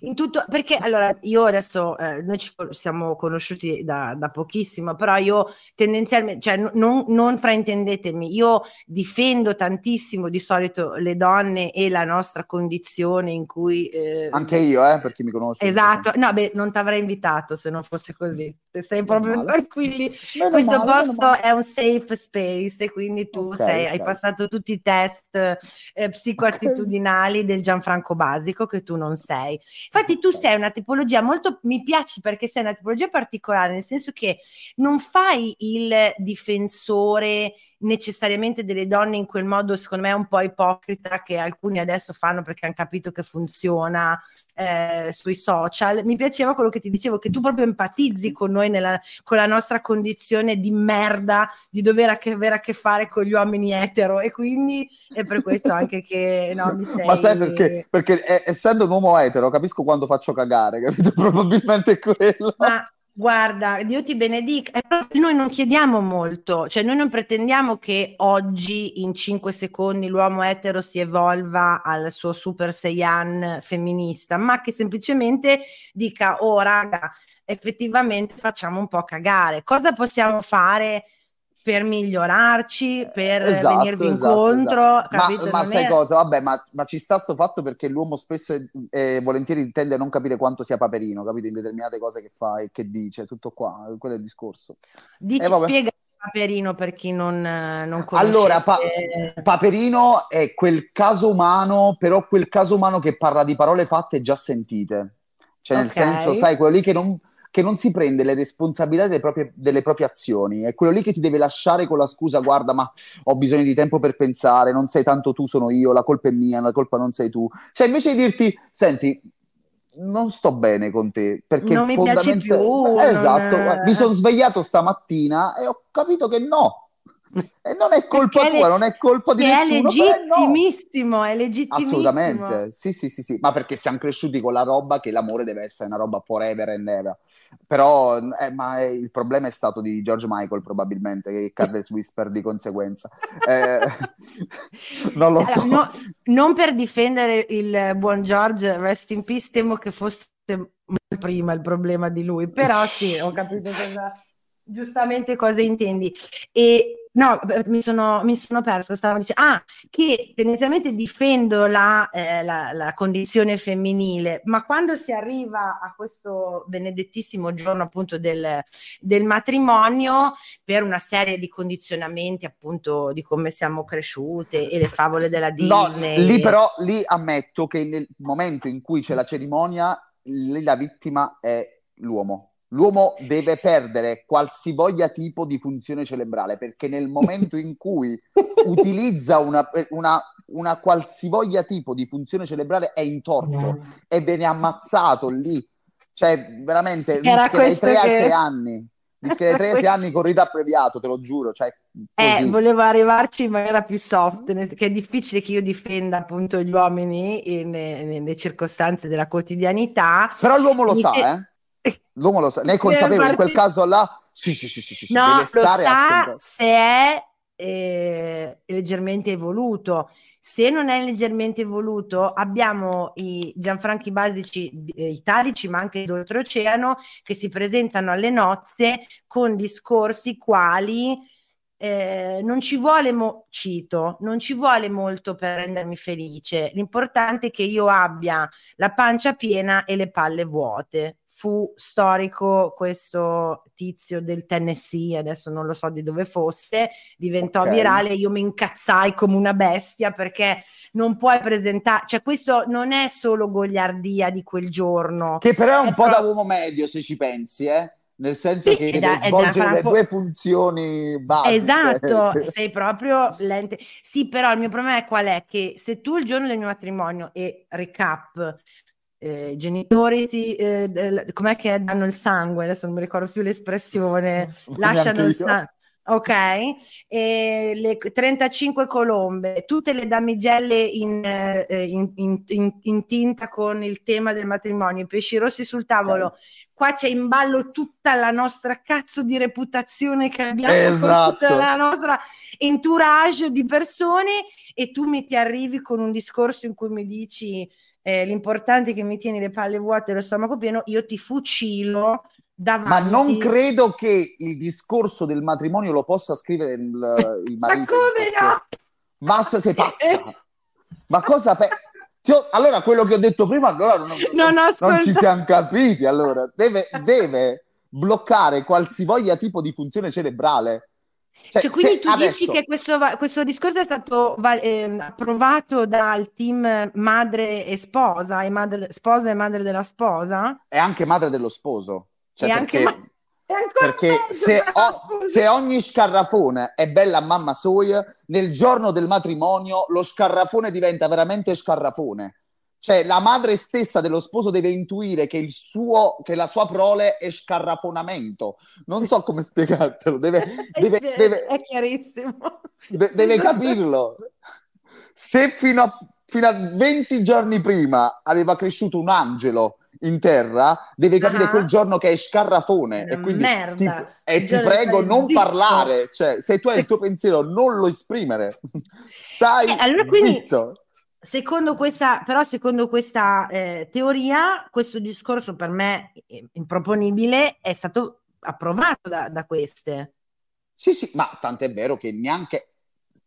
in tutto, perché allora io adesso, eh, noi ci siamo conosciuti da, da, pochissimo, però io tendenzialmente, cioè non, non fraintendetemi, io difendo tantissimo di solito le donne e la nostra condizione in cui... Eh, Anche io, eh, per chi mi conosce. Esatto, no, beh, non ti avrei invitato se non fosse così. stai proprio tranquilli. Meno Questo male, posto è un safe space e quindi tu okay, sei, okay. hai passato tutti i test eh, psicoattitudinali okay. del Gianfranco Basico che tu non sei. Infatti tu sei una tipologia molto, mi piace perché sei una tipologia particolare, nel senso che non fai il difensore necessariamente delle donne in quel modo, secondo me, un po' ipocrita che alcuni adesso fanno perché hanno capito che funziona eh, sui social. Mi piaceva quello che ti dicevo, che tu proprio empatizzi con noi, nella, con la nostra condizione di merda, di dover a che, avere a che fare con gli uomini etero e quindi è per questo anche che no, mi sei... Ma sai perché? Perché eh, essendo un uomo etero capisco quando faccio cagare, capito? Probabilmente è quello. Ma Guarda, Dio ti benedica. Noi non chiediamo molto, cioè noi non pretendiamo che oggi in cinque secondi l'uomo etero si evolva al suo super Saiyan femminista, ma che semplicemente dica, oh raga, effettivamente facciamo un po' cagare. Cosa possiamo fare? Per migliorarci, per esatto, venirvi esatto, incontro. Esatto. Capito? Ma, ma sai è... cosa? Vabbè, ma, ma, ci sta sto fatto perché l'uomo spesso e eh, volentieri tende a non capire quanto sia paperino, capito? In determinate cose che fa e che dice, tutto qua, quello è il discorso. Dici, eh, spiega Paperino per chi non, non conosce. Allora, pa- Paperino è quel caso umano, però quel caso umano che parla di parole fatte già sentite. Cioè, nel okay. senso, sai, quello lì che non che non si prende le responsabilità delle proprie, delle proprie, azioni. È quello lì che ti deve lasciare con la scusa, guarda, ma ho bisogno di tempo per pensare, non sei tanto tu, sono io, la colpa è mia, la colpa non sei tu. Cioè, invece di dirti, senti, non sto bene con te perché non mi fondamentalmente... piace più. esatto, non... mi sono svegliato stamattina e ho capito che no e non è colpa Perché tua, le... non è colpa di nessuno. È legittimissimo, no. è legittimissimo. Assolutamente, sì, sì, sì, sì, ma perché siamo cresciuti con la roba che l'amore deve essere una roba forever and ever. Però, eh, ma è, il problema è stato di George Michael probabilmente, che Carles Whisper di conseguenza. Eh, non lo so. No, non per difendere il buon George, rest in peace, temo che fosse prima il problema di lui, però sì, ho capito cosa giustamente cosa intendi. E No, mi sono, mi sono perso, stavo dicendo, ah, che tendenzialmente difendo la, eh, la, la, condizione femminile, ma quando si arriva a questo benedettissimo giorno appunto del, del matrimonio, per una serie di condizionamenti appunto di come siamo cresciute e le favole della Disney. No, lì però, lì ammetto che nel momento in cui c'è la cerimonia, lì la vittima è l'uomo L'uomo deve perdere qualsivoglia tipo di funzione cerebrale perché nel momento in cui utilizza una, una, una, qualsivoglia tipo di funzione cerebrale è in torto e viene ammazzato lì. Cioè, veramente, rischia dai 3 che... ai 6 anni. Rischia dai 3 ai 6 anni con rito abbreviato, te lo giuro. Cioè, eh, volevo arrivarci in maniera più soft, che è difficile che io difenda appunto gli uomini in, nelle circostanze della quotidianità. Però l'uomo lo sa, eh? L'uomo lo sa, ne è consapevole, in quel caso là, sì, sì, sì, sì, sì no, deve stare lo sa se è eh, leggermente evoluto. Se non è leggermente evoluto, abbiamo i Gianfranchi basici eh, italici, ma anche d'oltreoceano, che si presentano alle nozze con discorsi quali eh, non ci vuole, mo- cito, non ci vuole molto per rendermi felice. L'importante è che io abbia la pancia piena e le palle vuote fu storico questo tizio del Tennessee, adesso non lo so di dove fosse, diventò okay. virale, io mi incazzai come una bestia perché non puoi presentare, cioè questo non è solo gogliardia di quel giorno. Che però è un è po' pro... da uomo medio se ci pensi, eh? Nel senso sì, che deve svolgere le due funzioni basiche. Esatto, sei proprio lente. Sì, però il mio problema è qual è? Che se tu il giorno del mio matrimonio, e recap, eh, genitori si, eh, com'è che danno il sangue, adesso non mi ricordo più l'espressione, lasciano il sangue. Ok, e le 35 colombe, tutte le damigelle in, eh, in, in, in, tinta con il tema del matrimonio, i pesci rossi sul tavolo. Okay. Qua c'è in ballo tutta la nostra cazzo di reputazione che abbiamo, esatto. tutta la nostra entourage di persone e tu mi ti arrivi con un discorso in cui mi dici eh, l'importante è che mi tieni le palle vuote e lo stomaco pieno, io ti fucilo davanti. Ma non credo che il discorso del matrimonio lo possa scrivere il, il marito. Ma come no? Massa sei pazza! Ma cosa... Pe- ho... Allora, quello che ho detto prima, allora non, non, non ci siamo capiti. Allora, deve, deve bloccare qualsivoglia tipo di funzione cerebrale. Cioè, cioè, quindi tu adesso... dici che questo, questo, discorso è stato eh, approvato dal team madre e sposa, e madre, sposa e madre della sposa? E anche madre dello sposo. Cioè, perché, anche ma... perché se, o, se, ogni scarrafone è bella mamma soia, nel giorno del matrimonio lo scarrafone diventa veramente scarrafone. Cioè, la madre stessa dello sposo deve intuire che, il suo, che la sua prole è scarrafonamento. Non so come spiegartelo, deve, deve, è, deve, è chiarissimo. De, deve capirlo. Se fino a, fino a 20 giorni prima aveva cresciuto un angelo in terra, deve capire ah, quel giorno che è scarrafone. E quindi ti, e ti prego, non zitto. parlare. Cioè, se tu hai il tuo pensiero, non lo esprimere. Stai eh, allora, zitto. Secondo questa, però, secondo questa eh, teoria, questo discorso per me improponibile è stato approvato da, da queste. Sì, sì, ma tant'è vero che neanche,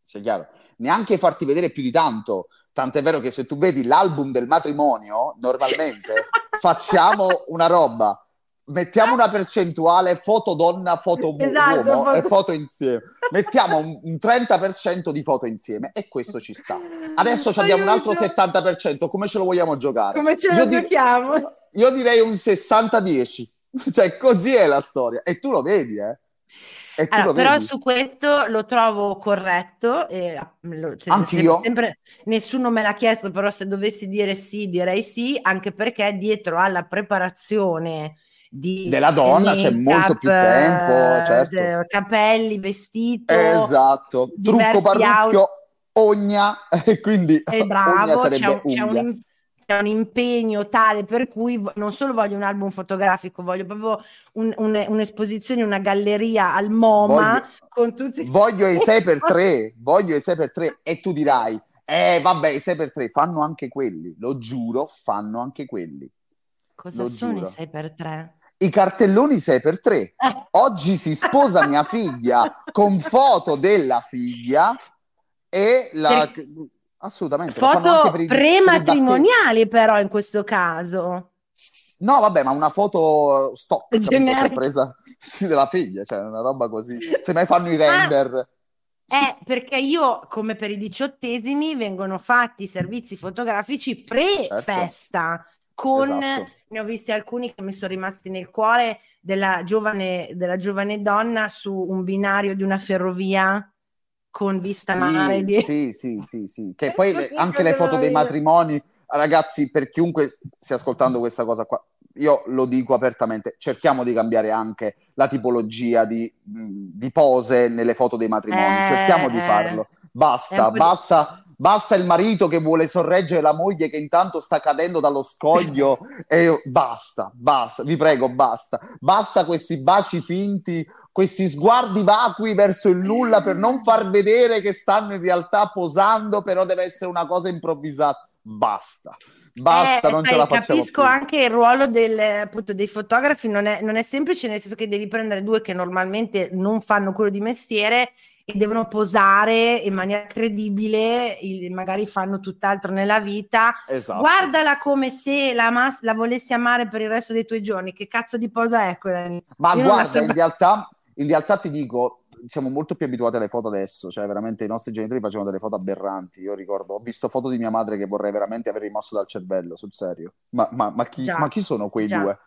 sia chiaro, neanche farti vedere più di tanto. Tant'è vero che se tu vedi l'album del matrimonio, normalmente facciamo una roba mettiamo una percentuale foto donna, foto esatto, uomo foto... e foto insieme. Mettiamo un, un, 30% di foto insieme e questo ci sta. Adesso abbiamo un altro 70%, come ce lo vogliamo giocare? Come ce lo io giochiamo? Di... Io direi un 60-10. Cioè, così è la storia. E tu lo vedi, eh? Allora, però su questo lo trovo corretto. E, lo, cioè, Anch'io. Sempre, nessuno me l'ha chiesto, però se dovessi dire sì, direi sì, anche perché dietro alla preparazione di della donna c'è molto più tempo, certo. capelli, vestito, esatto, trucco, parrucchio, out... ogna, e quindi è bravo, c'è un, c'è, un, c'è un, impegno tale per cui non solo voglio un album fotografico, voglio proprio un, un'esposizione, una galleria al MoMA voglio, con tutti Voglio i 6x3, voglio i 6x3 e tu dirai eh vabbè, i 6x3 fanno anche quelli, lo giuro, fanno anche quelli. Cosa lo sono giuro. i 6x3? I cartelloni 6x3. Oggi si sposa mia figlia con foto della figlia e la... Per... Assolutamente. Foto i, prematrimoniali però in questo caso. No, vabbè, ma una foto stock capito, presa della figlia, cioè una roba così. Se mai fanno i render... Ah. Eh, perché io, come per i diciottesimi, vengono fatti i servizi fotografici pre-festa, certo con esatto. ne ho visti alcuni che mi sono rimasti nel cuore della giovane, della giovane donna su un binario di una ferrovia con vista sì, mare. Di... Sì, sì, sì, sì, che poi le, anche le foto dei matrimoni, ragazzi, per chiunque stia ascoltando questa cosa qua, io lo dico apertamente, cerchiamo di cambiare anche la tipologia di, di pose nelle foto dei matrimoni, eh, cerchiamo di eh. farlo. Basta, basta basta il marito che vuole sorreggere la moglie che intanto sta cadendo dallo scoglio e basta, basta, vi prego, basta. Basta questi baci finti, questi sguardi vacui verso il nulla per non far vedere che stanno in realtà posando, però deve essere una cosa improvvisata. Basta. Basta, eh, non sai, ce la facciamo Capisco più. anche il ruolo del, appunto, dei fotografi, non è, non è semplice, nel senso che devi prendere due che normalmente non fanno quello di mestiere devono posare in maniera credibile, magari fanno tutt'altro nella vita. Esatto. Guardala come se la, mas- la volessi amare per il resto dei tuoi giorni. Che cazzo di posa è quella? Ma Io guarda, in realtà, in realtà ti dico, siamo molto più abituati alle foto adesso, cioè veramente i nostri genitori facevano delle foto aberranti. Io ricordo, ho visto foto di mia madre che vorrei veramente aver rimosso dal cervello, sul serio. Ma, ma, ma, chi, ma chi, sono quei Già. due?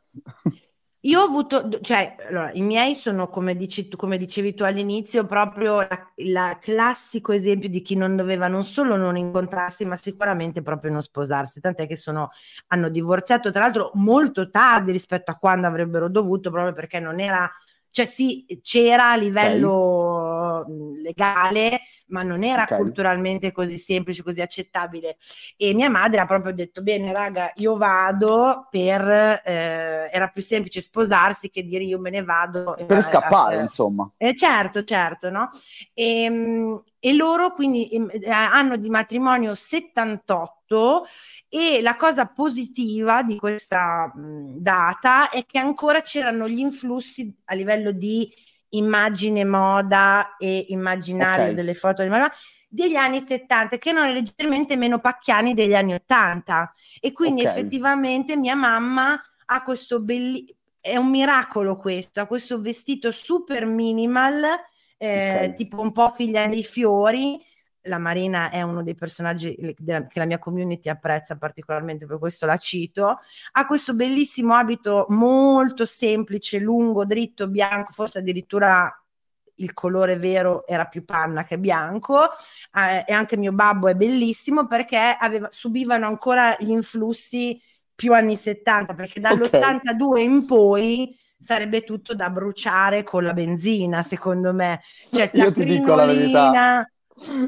Io ho avuto, cioè, allora, i miei sono, come, dici, come dicevi tu all'inizio, proprio il classico esempio di chi non doveva non solo non incontrarsi, ma sicuramente proprio non sposarsi. Tant'è che sono, hanno divorziato, tra l'altro, molto tardi rispetto a quando avrebbero dovuto, proprio perché non era cioè sì, c'era a livello okay. Legale, ma non era okay. culturalmente così semplice, così accettabile. E mia madre ha proprio detto, bene raga, io vado per... Eh, era più semplice sposarsi che dire io me ne vado. Per eh, scappare, eh, insomma. Eh, certo, certo, no? E, ehm, e loro quindi eh, hanno di matrimonio 78 e la cosa positiva di questa mh, data è che ancora c'erano gli influssi a livello di immagine moda e immaginario okay. delle foto di Madonna degli anni 70 che erano leggermente meno pacchiani degli anni 80 e quindi okay. effettivamente mia mamma ha questo bellissimo è un miracolo questo, ha questo vestito super minimal, eh, okay. tipo un po' figlia dei fiori. La Marina è uno dei personaggi che la mia community apprezza particolarmente, per questo la cito. Ha questo bellissimo abito molto semplice, lungo, dritto, bianco, forse addirittura il colore vero era più panna che bianco eh, e anche mio babbo è bellissimo perché aveva, subivano ancora gli influssi più anni 70 perché dall'82 okay. in poi sarebbe tutto da bruciare con la benzina secondo me cioè, io ti dico la verità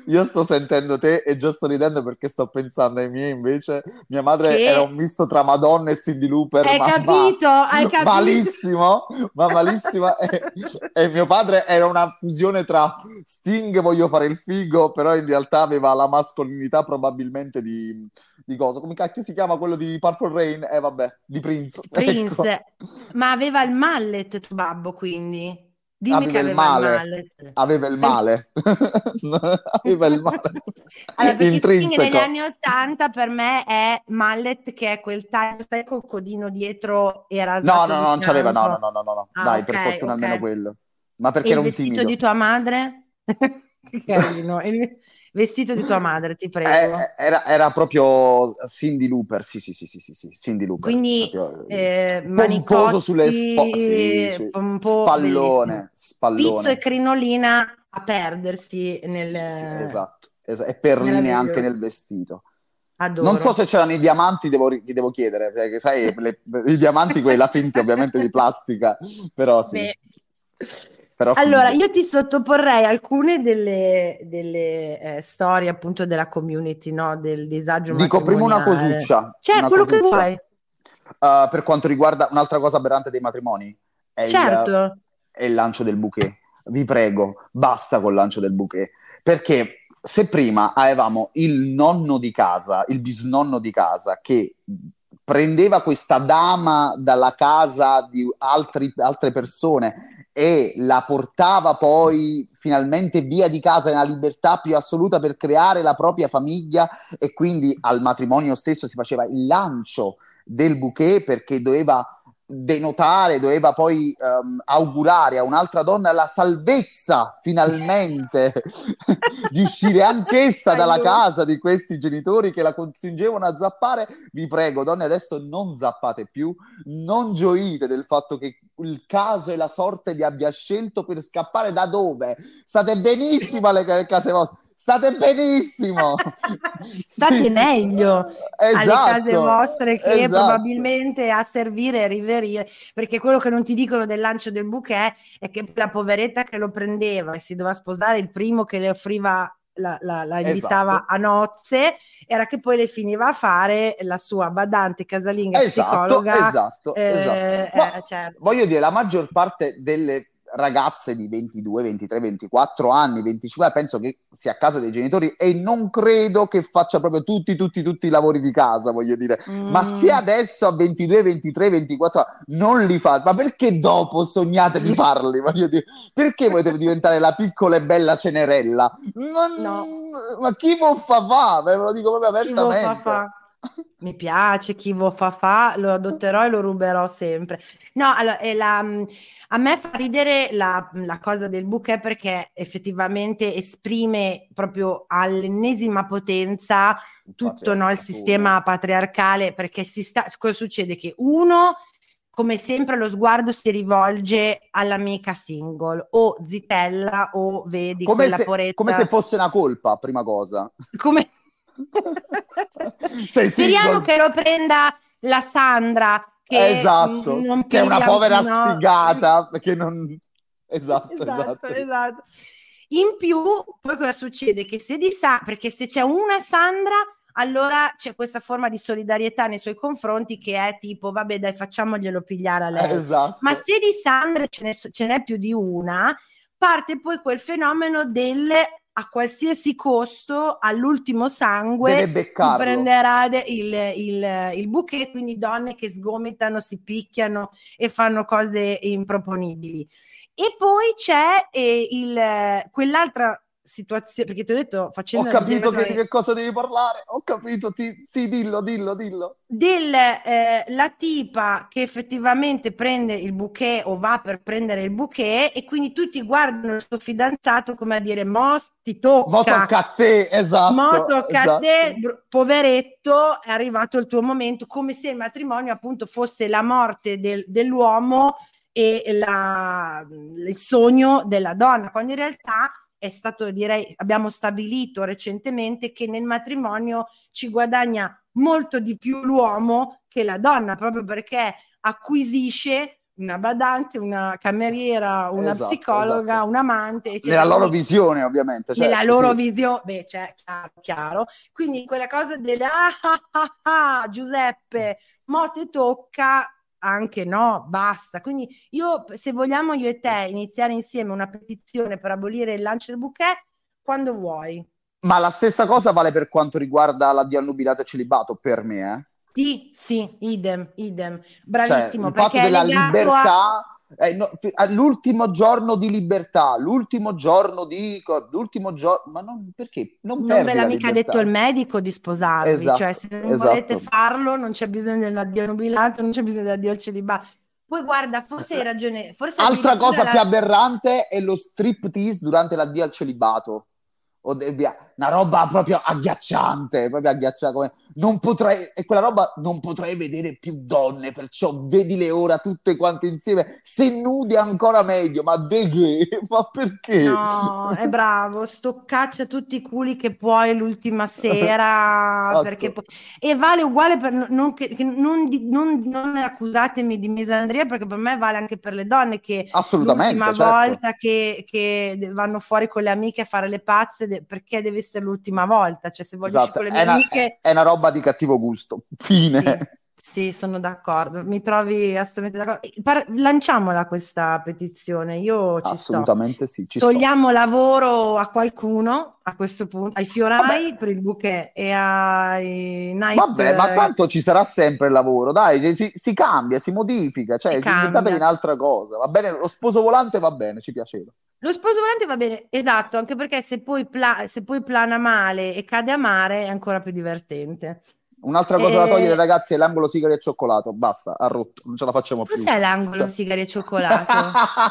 io sto sentendo te e già sto ridendo perché sto pensando ai miei invece. Mia madre che... era un misto tra Madonna e Cindy Looper. Hai ma, capito? Ma, hai capito? Malissimo, ma malissimo. e, e, mio padre era una fusione tra Sting, voglio fare il figo, però in realtà aveva la mascolinità probabilmente di, di cosa? Come cacchio si chiama quello di Purple Rain? Eh vabbè, di Prince. Prince. Ecco. Ma aveva il mallet tuo babbo quindi? Dimmi aveva, il male. aveva il male. aveva il male. Allora, Intrinseco. negli anni Ottanta per me è mallet che è quel taglio, sai, col codino dietro era No, no, no, non c'aveva, no, no, no, no, no. Ah, Dai, okay, per fortuna okay. almeno quello. Ma perché e era un timido. il vestito di tua madre? carino. Vestito di tua madre, ti prego. Eh, era, era, proprio Cindy Looper, sì, sì, sì, sì, sì, sì Cindy Looper. Quindi proprio, eh, pomposo sulle spo- sì, sì, spallone, spallone. Pizzo e crinolina a perdersi nel... Sì, esatto, esatto, e perline anche nel vestito. Adoro. Non so se c'erano i diamanti, devo, gli devo chiedere, perché sai, le, i diamanti quelli là finti ovviamente di plastica, però sì. Beh. Però allora, io ti sottoporrei alcune delle, delle eh, storie appunto della community, no? del disagio Dico prima una cosuccia. Cioè, una quello cosuccia. che vuoi. Uh, per quanto riguarda un'altra cosa aberrante dei matrimoni, è, certo. il, è il lancio del bouquet. Vi prego, basta col lancio del bouquet. Perché se prima avevamo il nonno di casa, il bisnonno di casa, che prendeva questa dama dalla casa di altri, altre persone e la portava poi finalmente via di casa nella libertà più assoluta per creare la propria famiglia e quindi al matrimonio stesso si faceva il lancio del bouquet perché doveva denotare, doveva poi um, augurare a un'altra donna la salvezza finalmente di uscire anch'essa dalla casa di questi genitori che la costringevano a zappare. Vi prego, donne, adesso non zappate più, non gioite del fatto che il caso e la sorte vi abbia scelto per scappare da dove? State benissimo alle case vostre state benissimo. state sì. meglio esatto. alle case vostre che esatto. probabilmente a servire e riverire, perché quello che non ti dicono del lancio del bouquet è che la poveretta che lo prendeva e si doveva sposare il primo che le offriva la, la, la invitava esatto. a nozze era che poi le finiva a fare la sua badante casalinga esatto, psicologa esatto, eh, esatto. Eh, certo. voglio dire la maggior parte delle ragazze di 22, 23, 24 anni, 25, penso che sia a casa dei genitori e non credo che faccia proprio tutti, tutti, tutti i lavori di casa, voglio dire. Mm. Ma se adesso a 22, 23, 24 anni non li fate, ma perché dopo sognate di farli? Voglio dire, perché volete diventare la piccola e bella Cenerella? Non, no. Ma chi può fa fa? Ve lo dico proprio apertamente. Mi piace chi vo fa fa, lo adotterò e lo ruberò sempre. No, allora, la, a me fa ridere la, la, cosa del bouquet perché effettivamente esprime proprio all'ennesima potenza tutto no, il sistema patriarcale perché si sta, cosa succede? Che uno come sempre lo sguardo si rivolge all'amica single o zitella o vedi come se, poretta come se fosse una colpa prima cosa come Speriamo che lo prenda la Sandra. Che esatto, che è una povera no. sfigata. Che non... Esatto, esatto, esatto. esatto. In più, poi cosa succede? Che se di Sa- perché se c'è una Sandra, allora c'è questa forma di solidarietà nei suoi confronti che è tipo, vabbè, dai, facciamoglielo pigliare a lei. Esatto. Ma se di Sandra ce, ne, ce n'è più di una, parte poi quel fenomeno del a qualsiasi costo all'ultimo sangue prenderà de- il, il, il bouquet, quindi donne che sgomitano, si picchiano e fanno cose improponibili. E poi c'è eh, il, quell'altra situazione, perché ti ho detto facendo... Ho capito che, di che cosa devi parlare, ho capito, ti... sì, dillo, dillo, dillo. Del, eh, tipa che effettivamente prende il bouquet o va per prendere il bouquet e quindi tutti guardano il suo fidanzato come a dire, mo ti tocca. Mo tocca a te, esatto. Mo tocca esatto. a te, poveretto, è arrivato il tuo momento, come se il matrimonio appunto fosse la morte del, dell'uomo e la, il sogno della donna, quando in realtà è stato, direi, abbiamo stabilito recentemente che nel matrimonio ci guadagna molto di più l'uomo che la donna, proprio perché acquisisce una badante, una cameriera, una esatto, psicologa, esatto. un amante. Eccetera. Nella loro visione, ovviamente. Certo, nella loro sì. visione, beh, c'è chiaro, chiaro. Quindi quella cosa del ah, ah, ah, ah, Giuseppe, mo te tocca, anche no, basta. Quindi io, se vogliamo io e te iniziare insieme una petizione per abolire il lancio del bouquet, quando vuoi. Ma la stessa cosa vale per quanto riguarda la annubilato e celibato per me, eh? Sì, sì, idem, idem. Bravissimo. Cioè, il fatto della libertà... A eh, no, l'ultimo giorno di libertà, l'ultimo giorno di l'ultimo giorno, ma non perché non, non ve l'ha mica detto il medico di sposarvi, esatto, cioè se non esatto. volete farlo non c'è bisogno dell'addio nubilato, non c'è bisogno dell'addio al celibato. Poi guarda, forse hai ragione. Forse Altra cosa la... più aberrante è lo striptease durante l'addio al celibato o via, una roba proprio agghiacciante, proprio agghiacciante. Come, non potrei, e quella roba non potrei vedere più donne, perciò vedile ora tutte quante insieme, se nudi ancora meglio, ma de che? Ma perché? No, è bravo, sto caccia tutti i culi che puoi l'ultima sera, esatto. perché po- e vale uguale per, non, che, non, non, non, accusatemi di misandria, perché per me vale anche per le donne che Assolutamente, l'ultima certo. volta che, che vanno fuori con le amiche a fare le pazze, perché deve essere l'ultima volta, cioè se voglio esatto. con le mie è amiche... Una, è una roba di cattivo gusto, fine. Sì. Sì, sono d'accordo, mi trovi assolutamente d'accordo. Par- lanciamola questa petizione, io ci Assolutamente sto. sì, ci Togliamo sto. lavoro a qualcuno a questo punto, ai fiorai Vabbè. per il bouquet e ai night. Vabbè, ma tanto ci sarà sempre il lavoro, dai, si, si cambia, si modifica, cioè inventatevi un'altra cosa, va bene? Lo sposo volante va bene, ci piaceva. Lo sposo volante va bene, esatto, anche perché se poi, pla- se poi plana male e cade a mare è ancora più divertente. Un'altra cosa e... da togliere, ragazzi, è l'angolo sigari e cioccolato. Basta, ha rotto, non ce la facciamo Cos'è più. Cos'è l'angolo sigari e cioccolato?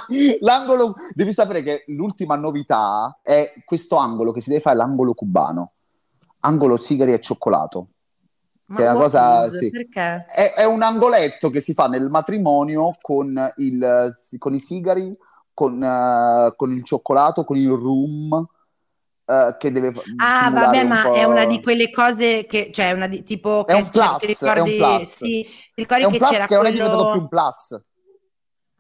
l'angolo, devi sapere che l'ultima novità è questo angolo che si deve fare l'angolo cubano. Angolo sigari e cioccolato. Ma che è una cosa, sì. È, è, un angoletto che si fa nel matrimonio con, il, con i sigari, con, uh, con il cioccolato, con il rum Uh, che deve ah vabbè ma è una di quelle cose che cioè una di tipo è un plus, ricordi, è un plus. Sì, ricordi è un che plus c'era che quello... non è diventato più un plus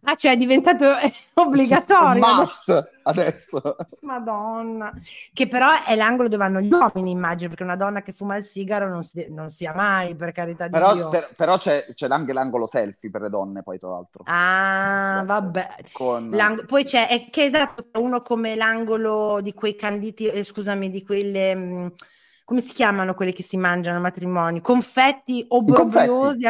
Ah, cioè è diventato obbligatorio. Un must adesso. Madonna. Che però è l'angolo dove vanno gli uomini, immagino, perché una donna che fuma il sigaro non si, non si ha mai, per carità però, di Dio. Per, però c'è, c'è, anche l'angolo selfie per le donne, poi tra l'altro. Ah, vabbè. Con... Poi c'è, è che esatto, uno come l'angolo di quei canditi, eh, scusami, di quelle... Mh, mm, come si chiamano quelli che si mangiano a matrimoni? Confetti obbrobriosi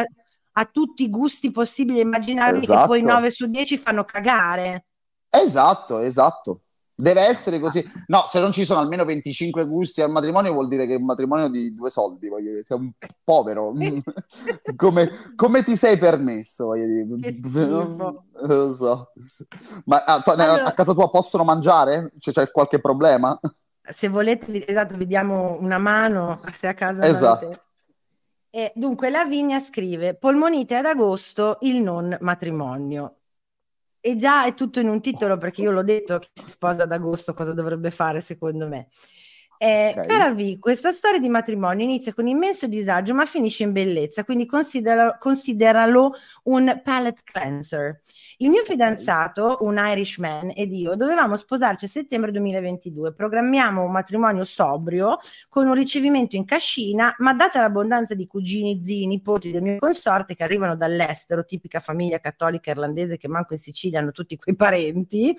a tutti i gusti possibili e immaginabili esatto. che poi 9 su 10 fanno cagare. Esatto, esatto. Deve essere così. No, se non ci sono almeno 25 gusti al matrimonio vuol dire che è un matrimonio di due soldi, voglio dire, sei un povero. come, come, ti sei permesso, voglio dire. Non lo so. Ma a, allora, a, casa tua possono mangiare? Cioè, c'è qualche problema? Se volete, esatto, vi diamo una mano se a casa. Esatto. Avete e dunque Lavinia scrive: Polmonite ad agosto, il non matrimonio. E già è tutto in un titolo perché io l'ho detto che si sposa ad agosto cosa dovrebbe fare secondo me. Eh, okay. Cara V, questa storia di matrimonio inizia con immenso disagio ma finisce in bellezza, quindi considera, consideralo un palette cleanser. Il mio fidanzato, un Irishman, ed io dovevamo sposarci a settembre 2022. Programmiamo un matrimonio sobrio con un ricevimento in cascina, ma data l'abbondanza di cugini, zii, nipoti del mio consorte che arrivano dall'estero, tipica famiglia cattolica irlandese che manco in Sicilia hanno tutti quei parenti,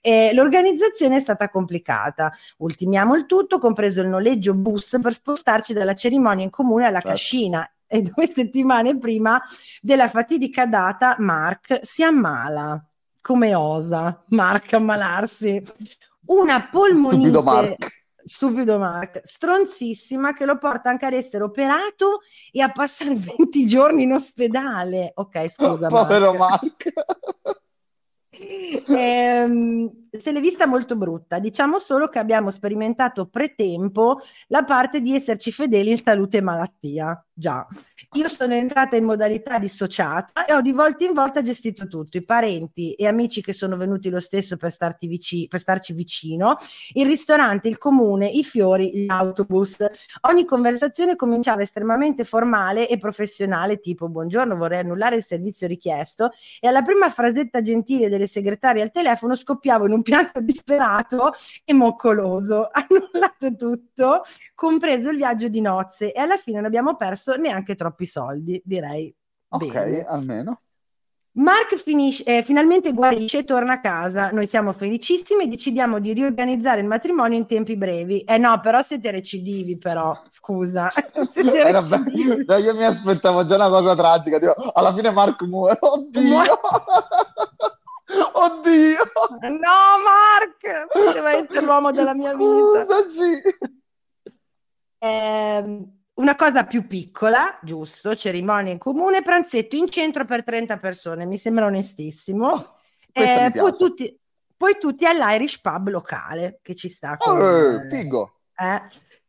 eh, l'organizzazione è stata complicata. Ultimiamo il tutto, compreso il noleggio bus per spostarci dalla cerimonia in comune alla certo. cascina e due settimane prima della fatidica data Mark si ammala. Come osa Mark ammalarsi? una polmonite Stupido Mark. stupido Mark, stronzissima che lo porta anche ad essere operato e a passare 20 giorni in ospedale. Ok, scusa. Povero Mark. Ehm, se l'è vista molto brutta. Diciamo solo che abbiamo sperimentato pretempo la parte di esserci fedeli in salute e malattia. Già, io sono entrata in modalità dissociata e ho di volta in volta gestito tutto, i parenti e amici che sono venuti lo stesso per, vici- per starci vicino, il ristorante, il comune, i fiori, l'autobus. Ogni conversazione cominciava estremamente formale e professionale, tipo buongiorno, vorrei annullare il servizio richiesto e alla prima frasetta gentile delle segretarie al telefono scoppiavo in un pianto disperato e moccoloso. Annullato tutto, compreso il viaggio di nozze e alla fine non abbiamo perso neanche troppi soldi, direi. Ok, bene. almeno. Mark finisce, eh, finalmente guarisce e torna a casa. Noi siamo felicissimi e decidiamo di riorganizzare il matrimonio in tempi brevi. Eh no, però siete recidivi, però, scusa. siete Era recidivi. be- no, io mi aspettavo già una cosa tragica, tipo, alla fine Mark muore. Oddio! Oddio! No, Mark! Poteva essere l'uomo della mia vita. Scusaci! Ehm, una cosa più piccola, giusto, cerimonia in comune, pranzetto in centro per 30 persone, mi sembra onestissimo. Oh, Eh, poi, tutti, poi tutti all'Irish Pub locale, che ci sta con... Eh, figo! eh.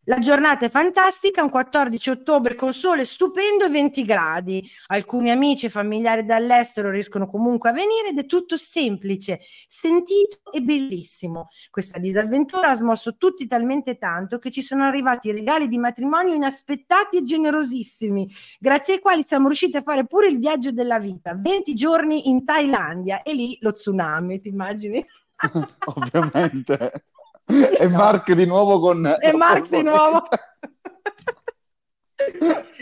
La giornata è fantastica, un 14 ottobre con sole stupendo e 20 gradi. Alcuni amici e familiari dall'estero riescono comunque a venire ed è tutto semplice, sentito e bellissimo. Questa disavventura ha smosso tutti talmente tanto che ci sono arrivati regali di matrimonio inaspettati e generosissimi, grazie ai quali siamo riusciti a fare pure il viaggio della vita, 20 giorni in Thailandia e lì lo tsunami, ti immagini? Ovviamente. E Mark di nuovo con... E Mark di nuovo.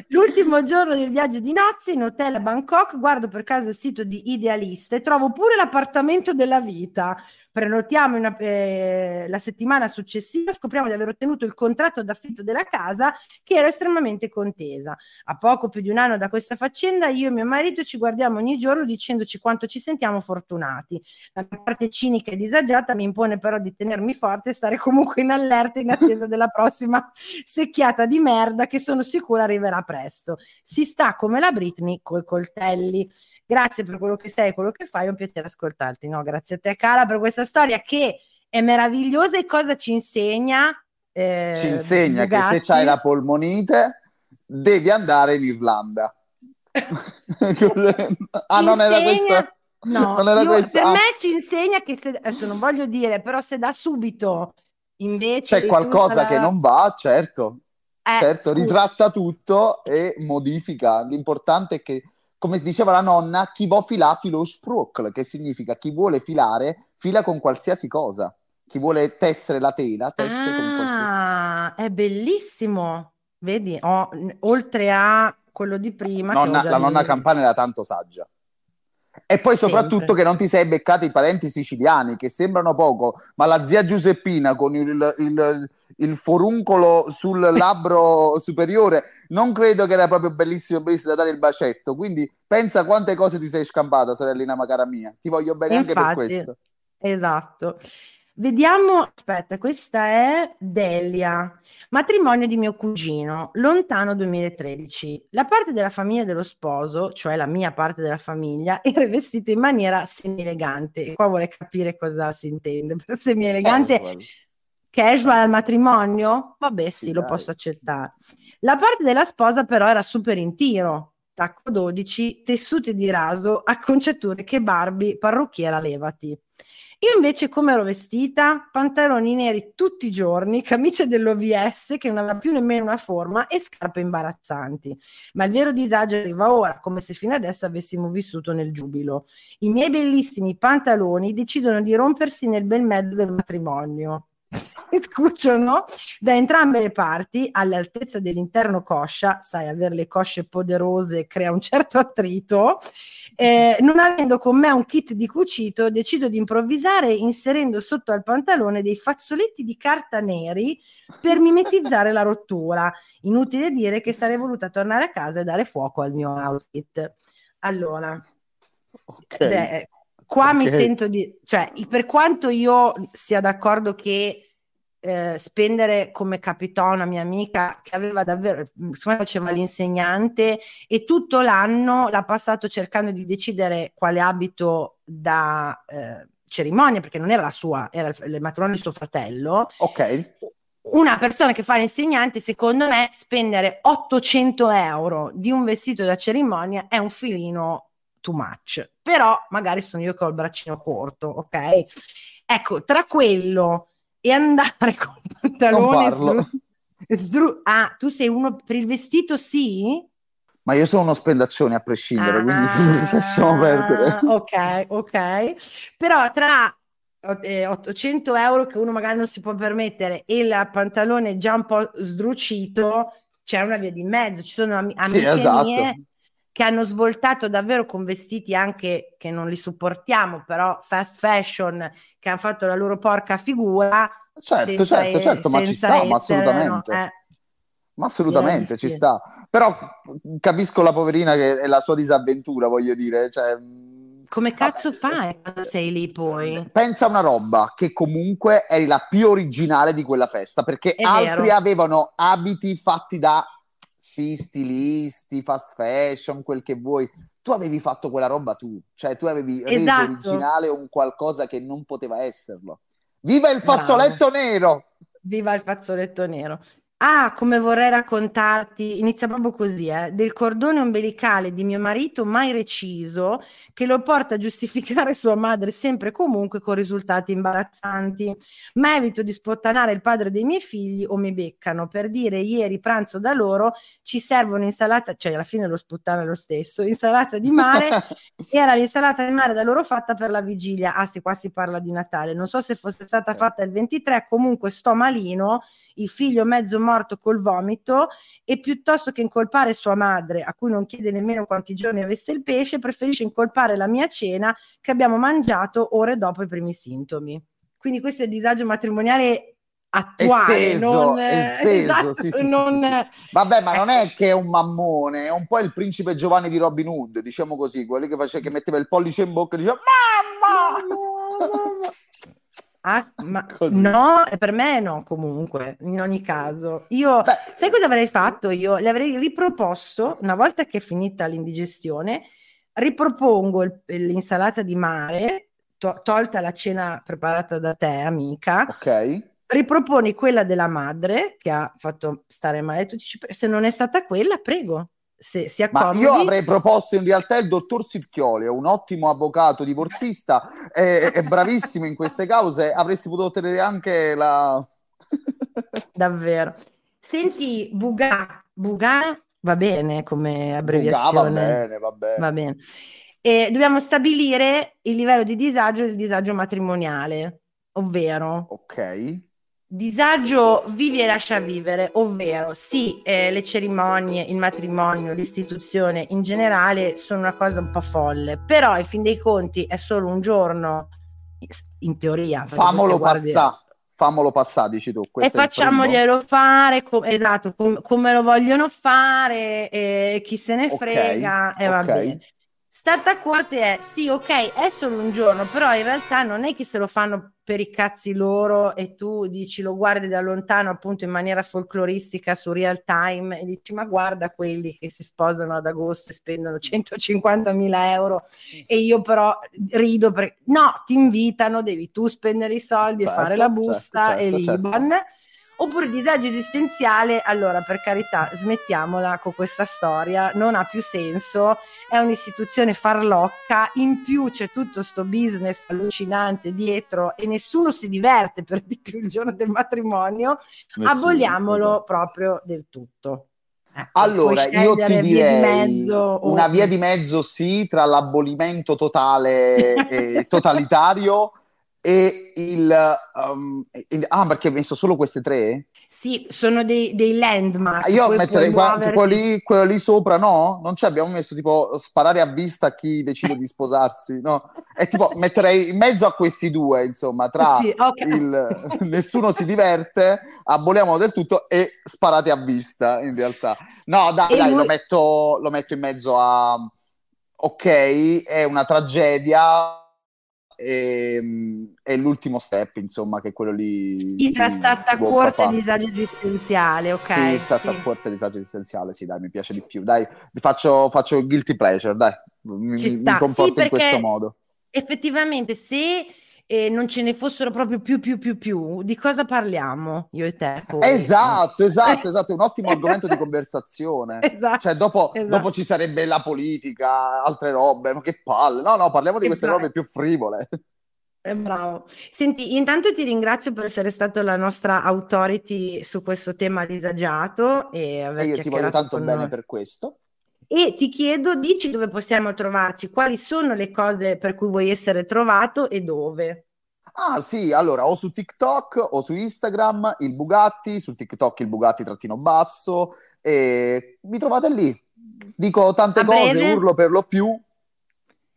L'ultimo giorno del viaggio di nozze in hotel a Bangkok, guardo per caso il sito di Idealista e trovo pure l'appartamento della vita. Prenotiamo una- eh, la settimana successiva, scopriamo di aver ottenuto il contratto d'affitto della casa che era estremamente contesa. A poco più di un anno da questa faccenda, io e mio marito ci guardiamo ogni giorno dicendoci quanto ci sentiamo fortunati. La parte cinica e disagiata mi impone però di tenermi forte e stare comunque in allerta in attesa della prossima secchiata di merda che sono sicura arriverà presto. Si sta come la Britney coi coltelli. Grazie per quello che sei e quello che fai, è un piacere ascoltarti. No, grazie a te, cara, per questa storia che è meravigliosa e cosa ci insegna? Eh, Ci insegna che se c'hai la polmonite devi andare in Irlanda. ah, non era questa? No, non era io- questa? per Ah, me ci insegna che se, adesso non voglio dire, però se da subito invece c'è qualcosa tutta che la- non va, certo. Eh, certo, scusa. ritratta tutto e modifica. L'importante è che, come diceva la nonna, chi vuole filare filo spruckel, che significa chi vuole filare fila con qualsiasi cosa. Chi vuole tessere la tela, tesse con qualsiasi Ah, è bellissimo. Vedi, n- oltre a quello di prima, Nonna- la nonna. Campana era tanto saggia. E poi soprattutto Sempre. che non ti sei beccati i parenti siciliani che sembrano poco, ma la zia Giuseppina con il, il- il foruncolo sul labbro superiore non credo che era proprio bellissimo, bellissimo da dare il bacetto. Quindi pensa quante cose ti sei scampata, sorellina ma cara mia. Ti voglio bene anche per Infatti, questo. Esatto. Vediamo, aspetta, questa è Delia, matrimonio di mio cugino, lontano 2013. La parte della famiglia dello sposo, cioè la mia parte della famiglia, era vestita in maniera semi-elegante. E qua vorrei capire cosa si intende per semi-elegante. Casual. Casual al matrimonio? Vabbè, sì, Sì, lo dai. posso accettare. La parte della sposa però era super in tiro. Tacco 12, tessuti di raso, acconciature che Barbie, parrucchiera levati. Io invece come ero vestita? Pantaloni neri tutti i giorni, camicia dell'OVS che non aveva più nemmeno una forma e scarpe imbarazzanti. Ma il vero disagio arriva ora, come se fino adesso avessimo vissuto nel giubilo. I miei bellissimi pantaloni decidono di rompersi nel bel mezzo del matrimonio. Si scucciano da entrambe le parti all'altezza dell'interno coscia, sai, avere le cosce poderose crea un certo attrito. Eh, non avendo con me un kit di cucito, decido di improvvisare inserendo sotto al pantalone dei fazzoletti di carta neri per mimetizzare la rottura. Inutile dire che sarei voluta tornare a casa e dare fuoco al mio outfit. Allora, Ok. Beh, qua okay. mi sento di... cioè, per quanto io sia d'accordo che eh, spendere come capitò una mia amica che aveva davvero, insomma faceva l'insegnante e tutto l'anno l'ha passato cercando di decidere quale abito da eh, cerimonia, perché non era la sua, era il, il matrimonio di suo fratello. Ok. Una persona che fa l'insegnante, secondo me, spendere 800 euro di un vestito da cerimonia è un filino too much. Però magari sono io che ho il braccino corto, ok? Ecco, tra quello e andare con pantalone sdru- sdru- ah, tu sei uno per il vestito, sì? Ma io sono uno spendaccione a prescindere, ah, quindi lasciamo perdere. Ok, ok. Però tra 800 eh, euro che uno magari non si può permettere e il pantalone già un po' sdrucito, c'è una via di mezzo. Ci sono am- amiche sì, esatto. mie che hanno svoltato davvero con vestiti anche che non li supportiamo, però fast fashion, che hanno fatto la loro porca figura. Certo, certo, certo, ma ci sta, ma assolutamente. No, eh. Ma assolutamente ci sta. Però capisco la poverina che è la sua disavventura, voglio dire. Cioè, Come cazzo fai quando sei lì poi? Pensa a una roba che comunque eri la più originale di quella festa, perché è altri vero. avevano abiti fatti da sì, stilisti, fast fashion, quel che vuoi. Tu avevi fatto quella roba tu, cioè tu avevi esatto. reso originale un qualcosa che non poteva esserlo. Viva il fazzoletto Bravo. nero! Viva il fazzoletto nero. Ah, come vorrei raccontarti, inizia proprio così, eh, del cordone ombelicale di mio marito mai reciso che lo porta a giustificare sua madre sempre e comunque con risultati imbarazzanti. Ma evito di spottanare il padre dei miei figli o mi beccano per dire ieri pranzo da loro ci servono insalata, cioè alla fine lo sputtana lo stesso, insalata di mare, era l'insalata di mare da loro fatta per la vigilia. Ah sì, qua si parla di Natale, non so se fosse stata fatta il 23, comunque sto malino il figlio mezzo morto col vomito e piuttosto che incolpare sua madre, a cui non chiede nemmeno quanti giorni avesse il pesce, preferisce incolpare la mia cena che abbiamo mangiato ore dopo i primi sintomi. Quindi questo è il disagio matrimoniale attuale, esteso, non, esteso, esatto, sì, sì, non, sì, Vabbè, ma non è che è un mammone, è un po' il principe Giovanni di Robin Hood, diciamo così, quelli che, faceva, che metteva il pollice in bocca e diceva mamma! Ah, ma no, per me no, comunque, in ogni caso. Io, Beh, sai cosa avrei fatto io? Le avrei riproposto, una volta che è finita l'indigestione, ripropongo il, l'insalata di mare, to- tolta la cena preparata da te, amica. Ok. Riproponi quella della madre che ha fatto stare male. Tu dici, se non è stata quella, prego se si accomodi. Ma io avrei proposto in realtà il dottor Sirchioli, è un ottimo avvocato divorzista, è, è bravissimo in queste cause, avresti potuto ottenere anche la... Davvero. Senti, Buga, Buga va bene come abbreviazione. Buga, va bene, va bene. Va bene. E dobbiamo stabilire il livello di disagio del disagio matrimoniale, ovvero... Ok Disagio vivi e lascia vivere, ovvero sì, eh, le cerimonie, il matrimonio, l'istituzione in generale sono una cosa un po' folle, però in fin dei conti è solo un giorno, in teoria. Famolo passare, famolo passare, dici tu. E facciamoglielo fare, com- esatto, com- come lo vogliono fare, e chi se ne frega, okay, e va okay. bene. Stata quote è sì, ok, è solo un giorno, però in realtà non è che se lo fanno per i cazzi loro e tu dici lo guardi da lontano appunto in maniera folcloristica su real time e dici ma guarda quelli che si sposano ad agosto e spendono 150 mila euro e io però rido perché no, ti invitano, devi tu spendere i soldi certo, e fare la certo, busta certo, certo, e l'Iban. Certo Oppure disagio esistenziale, allora per carità smettiamola con questa storia, non ha più senso, è un'istituzione farlocca, in più c'è tutto sto business allucinante dietro e nessuno si diverte per di più il giorno del matrimonio, nessuno, aboliamolo esatto. proprio del tutto. Ecco, allora, io ti direi una via di mezzo sì, tra l'abolimento totale e totalitario e il, um, il, ah perché hai messo solo queste tre? Sì, sono dei, dei landmark. Io metterei quello lì, quello lì sopra, no? Non ci abbiamo messo tipo sparare a vista a chi decide di sposarsi, no? E tipo metterei in mezzo a questi due, insomma, tra sì, okay. il nessuno si diverte, aboliamolo del tutto e sparate a vista, in realtà. No, dai, dai, lui... lo, metto, lo metto in mezzo a... Ok, è una tragedia, e, e, l'ultimo step, insomma, che è quello lì. Chi sarà stata corte disagio esistenziale, ok? Sì, stata sì. corte disagio esistenziale, sì, dai, mi piace di più. Dai, faccio, faccio guilty pleasure, dai, mi, mi comporto sì, in questo modo. Effettivamente, se e non ce ne fossero proprio più, più, più, più, di cosa parliamo io e te? Poi? Esatto, esatto, esatto, è un ottimo argomento di conversazione. Esatto, cioè, dopo, esatto. dopo, ci sarebbe la politica, altre robe, ma che palle. No, no, parliamo di queste esatto. robe più frivole. Eh, bravo. Senti, intanto ti ringrazio per essere stato la nostra authority su questo tema disagiato e aver e io ti voglio tanto bene noi. per questo e ti chiedo, dici dove possiamo trovarci, quali sono le cose per cui vuoi essere trovato e dove. Ah sì, allora o su TikTok o su Instagram il Bugatti, su TikTok il Bugatti trattino basso e mi trovate lì. Dico tante A cose, breve. urlo per lo più,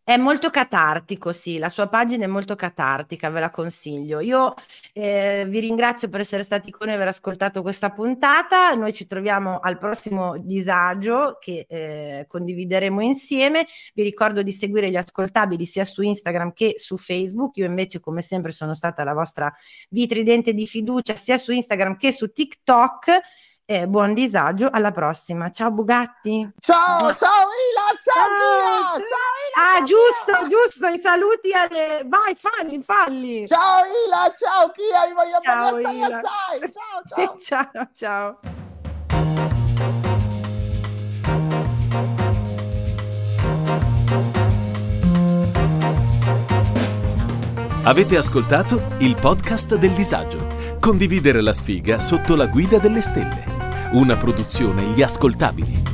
è molto catartico, sì, la sua pagina è molto catartica, ve la consiglio. Io eh, vi ringrazio per essere stati con noi e aver ascoltato questa puntata. Noi ci troviamo al prossimo disagio che eh, condivideremo insieme. Vi ricordo di seguire gli ascoltabili sia su Instagram che su Facebook. Io invece, come sempre, sono stata la vostra vitridente di fiducia sia su Instagram che su TikTok e buon disagio. Alla prossima. Ciao Bugatti. Ciao, ciao Ila, ciao, ciao Ciao Ila. Ah, ciao, giusto, Kia. giusto, i saluti alle... Vai, falli, falli. Ciao Ila, ciao Kia, vi voglio ciao, bene assai, assai. Ciao, ciao. ciao, ciao. Avete ascoltato il podcast del disagio. Condividere la sfiga sotto la guida delle stelle una produzione Gli Ascoltabili.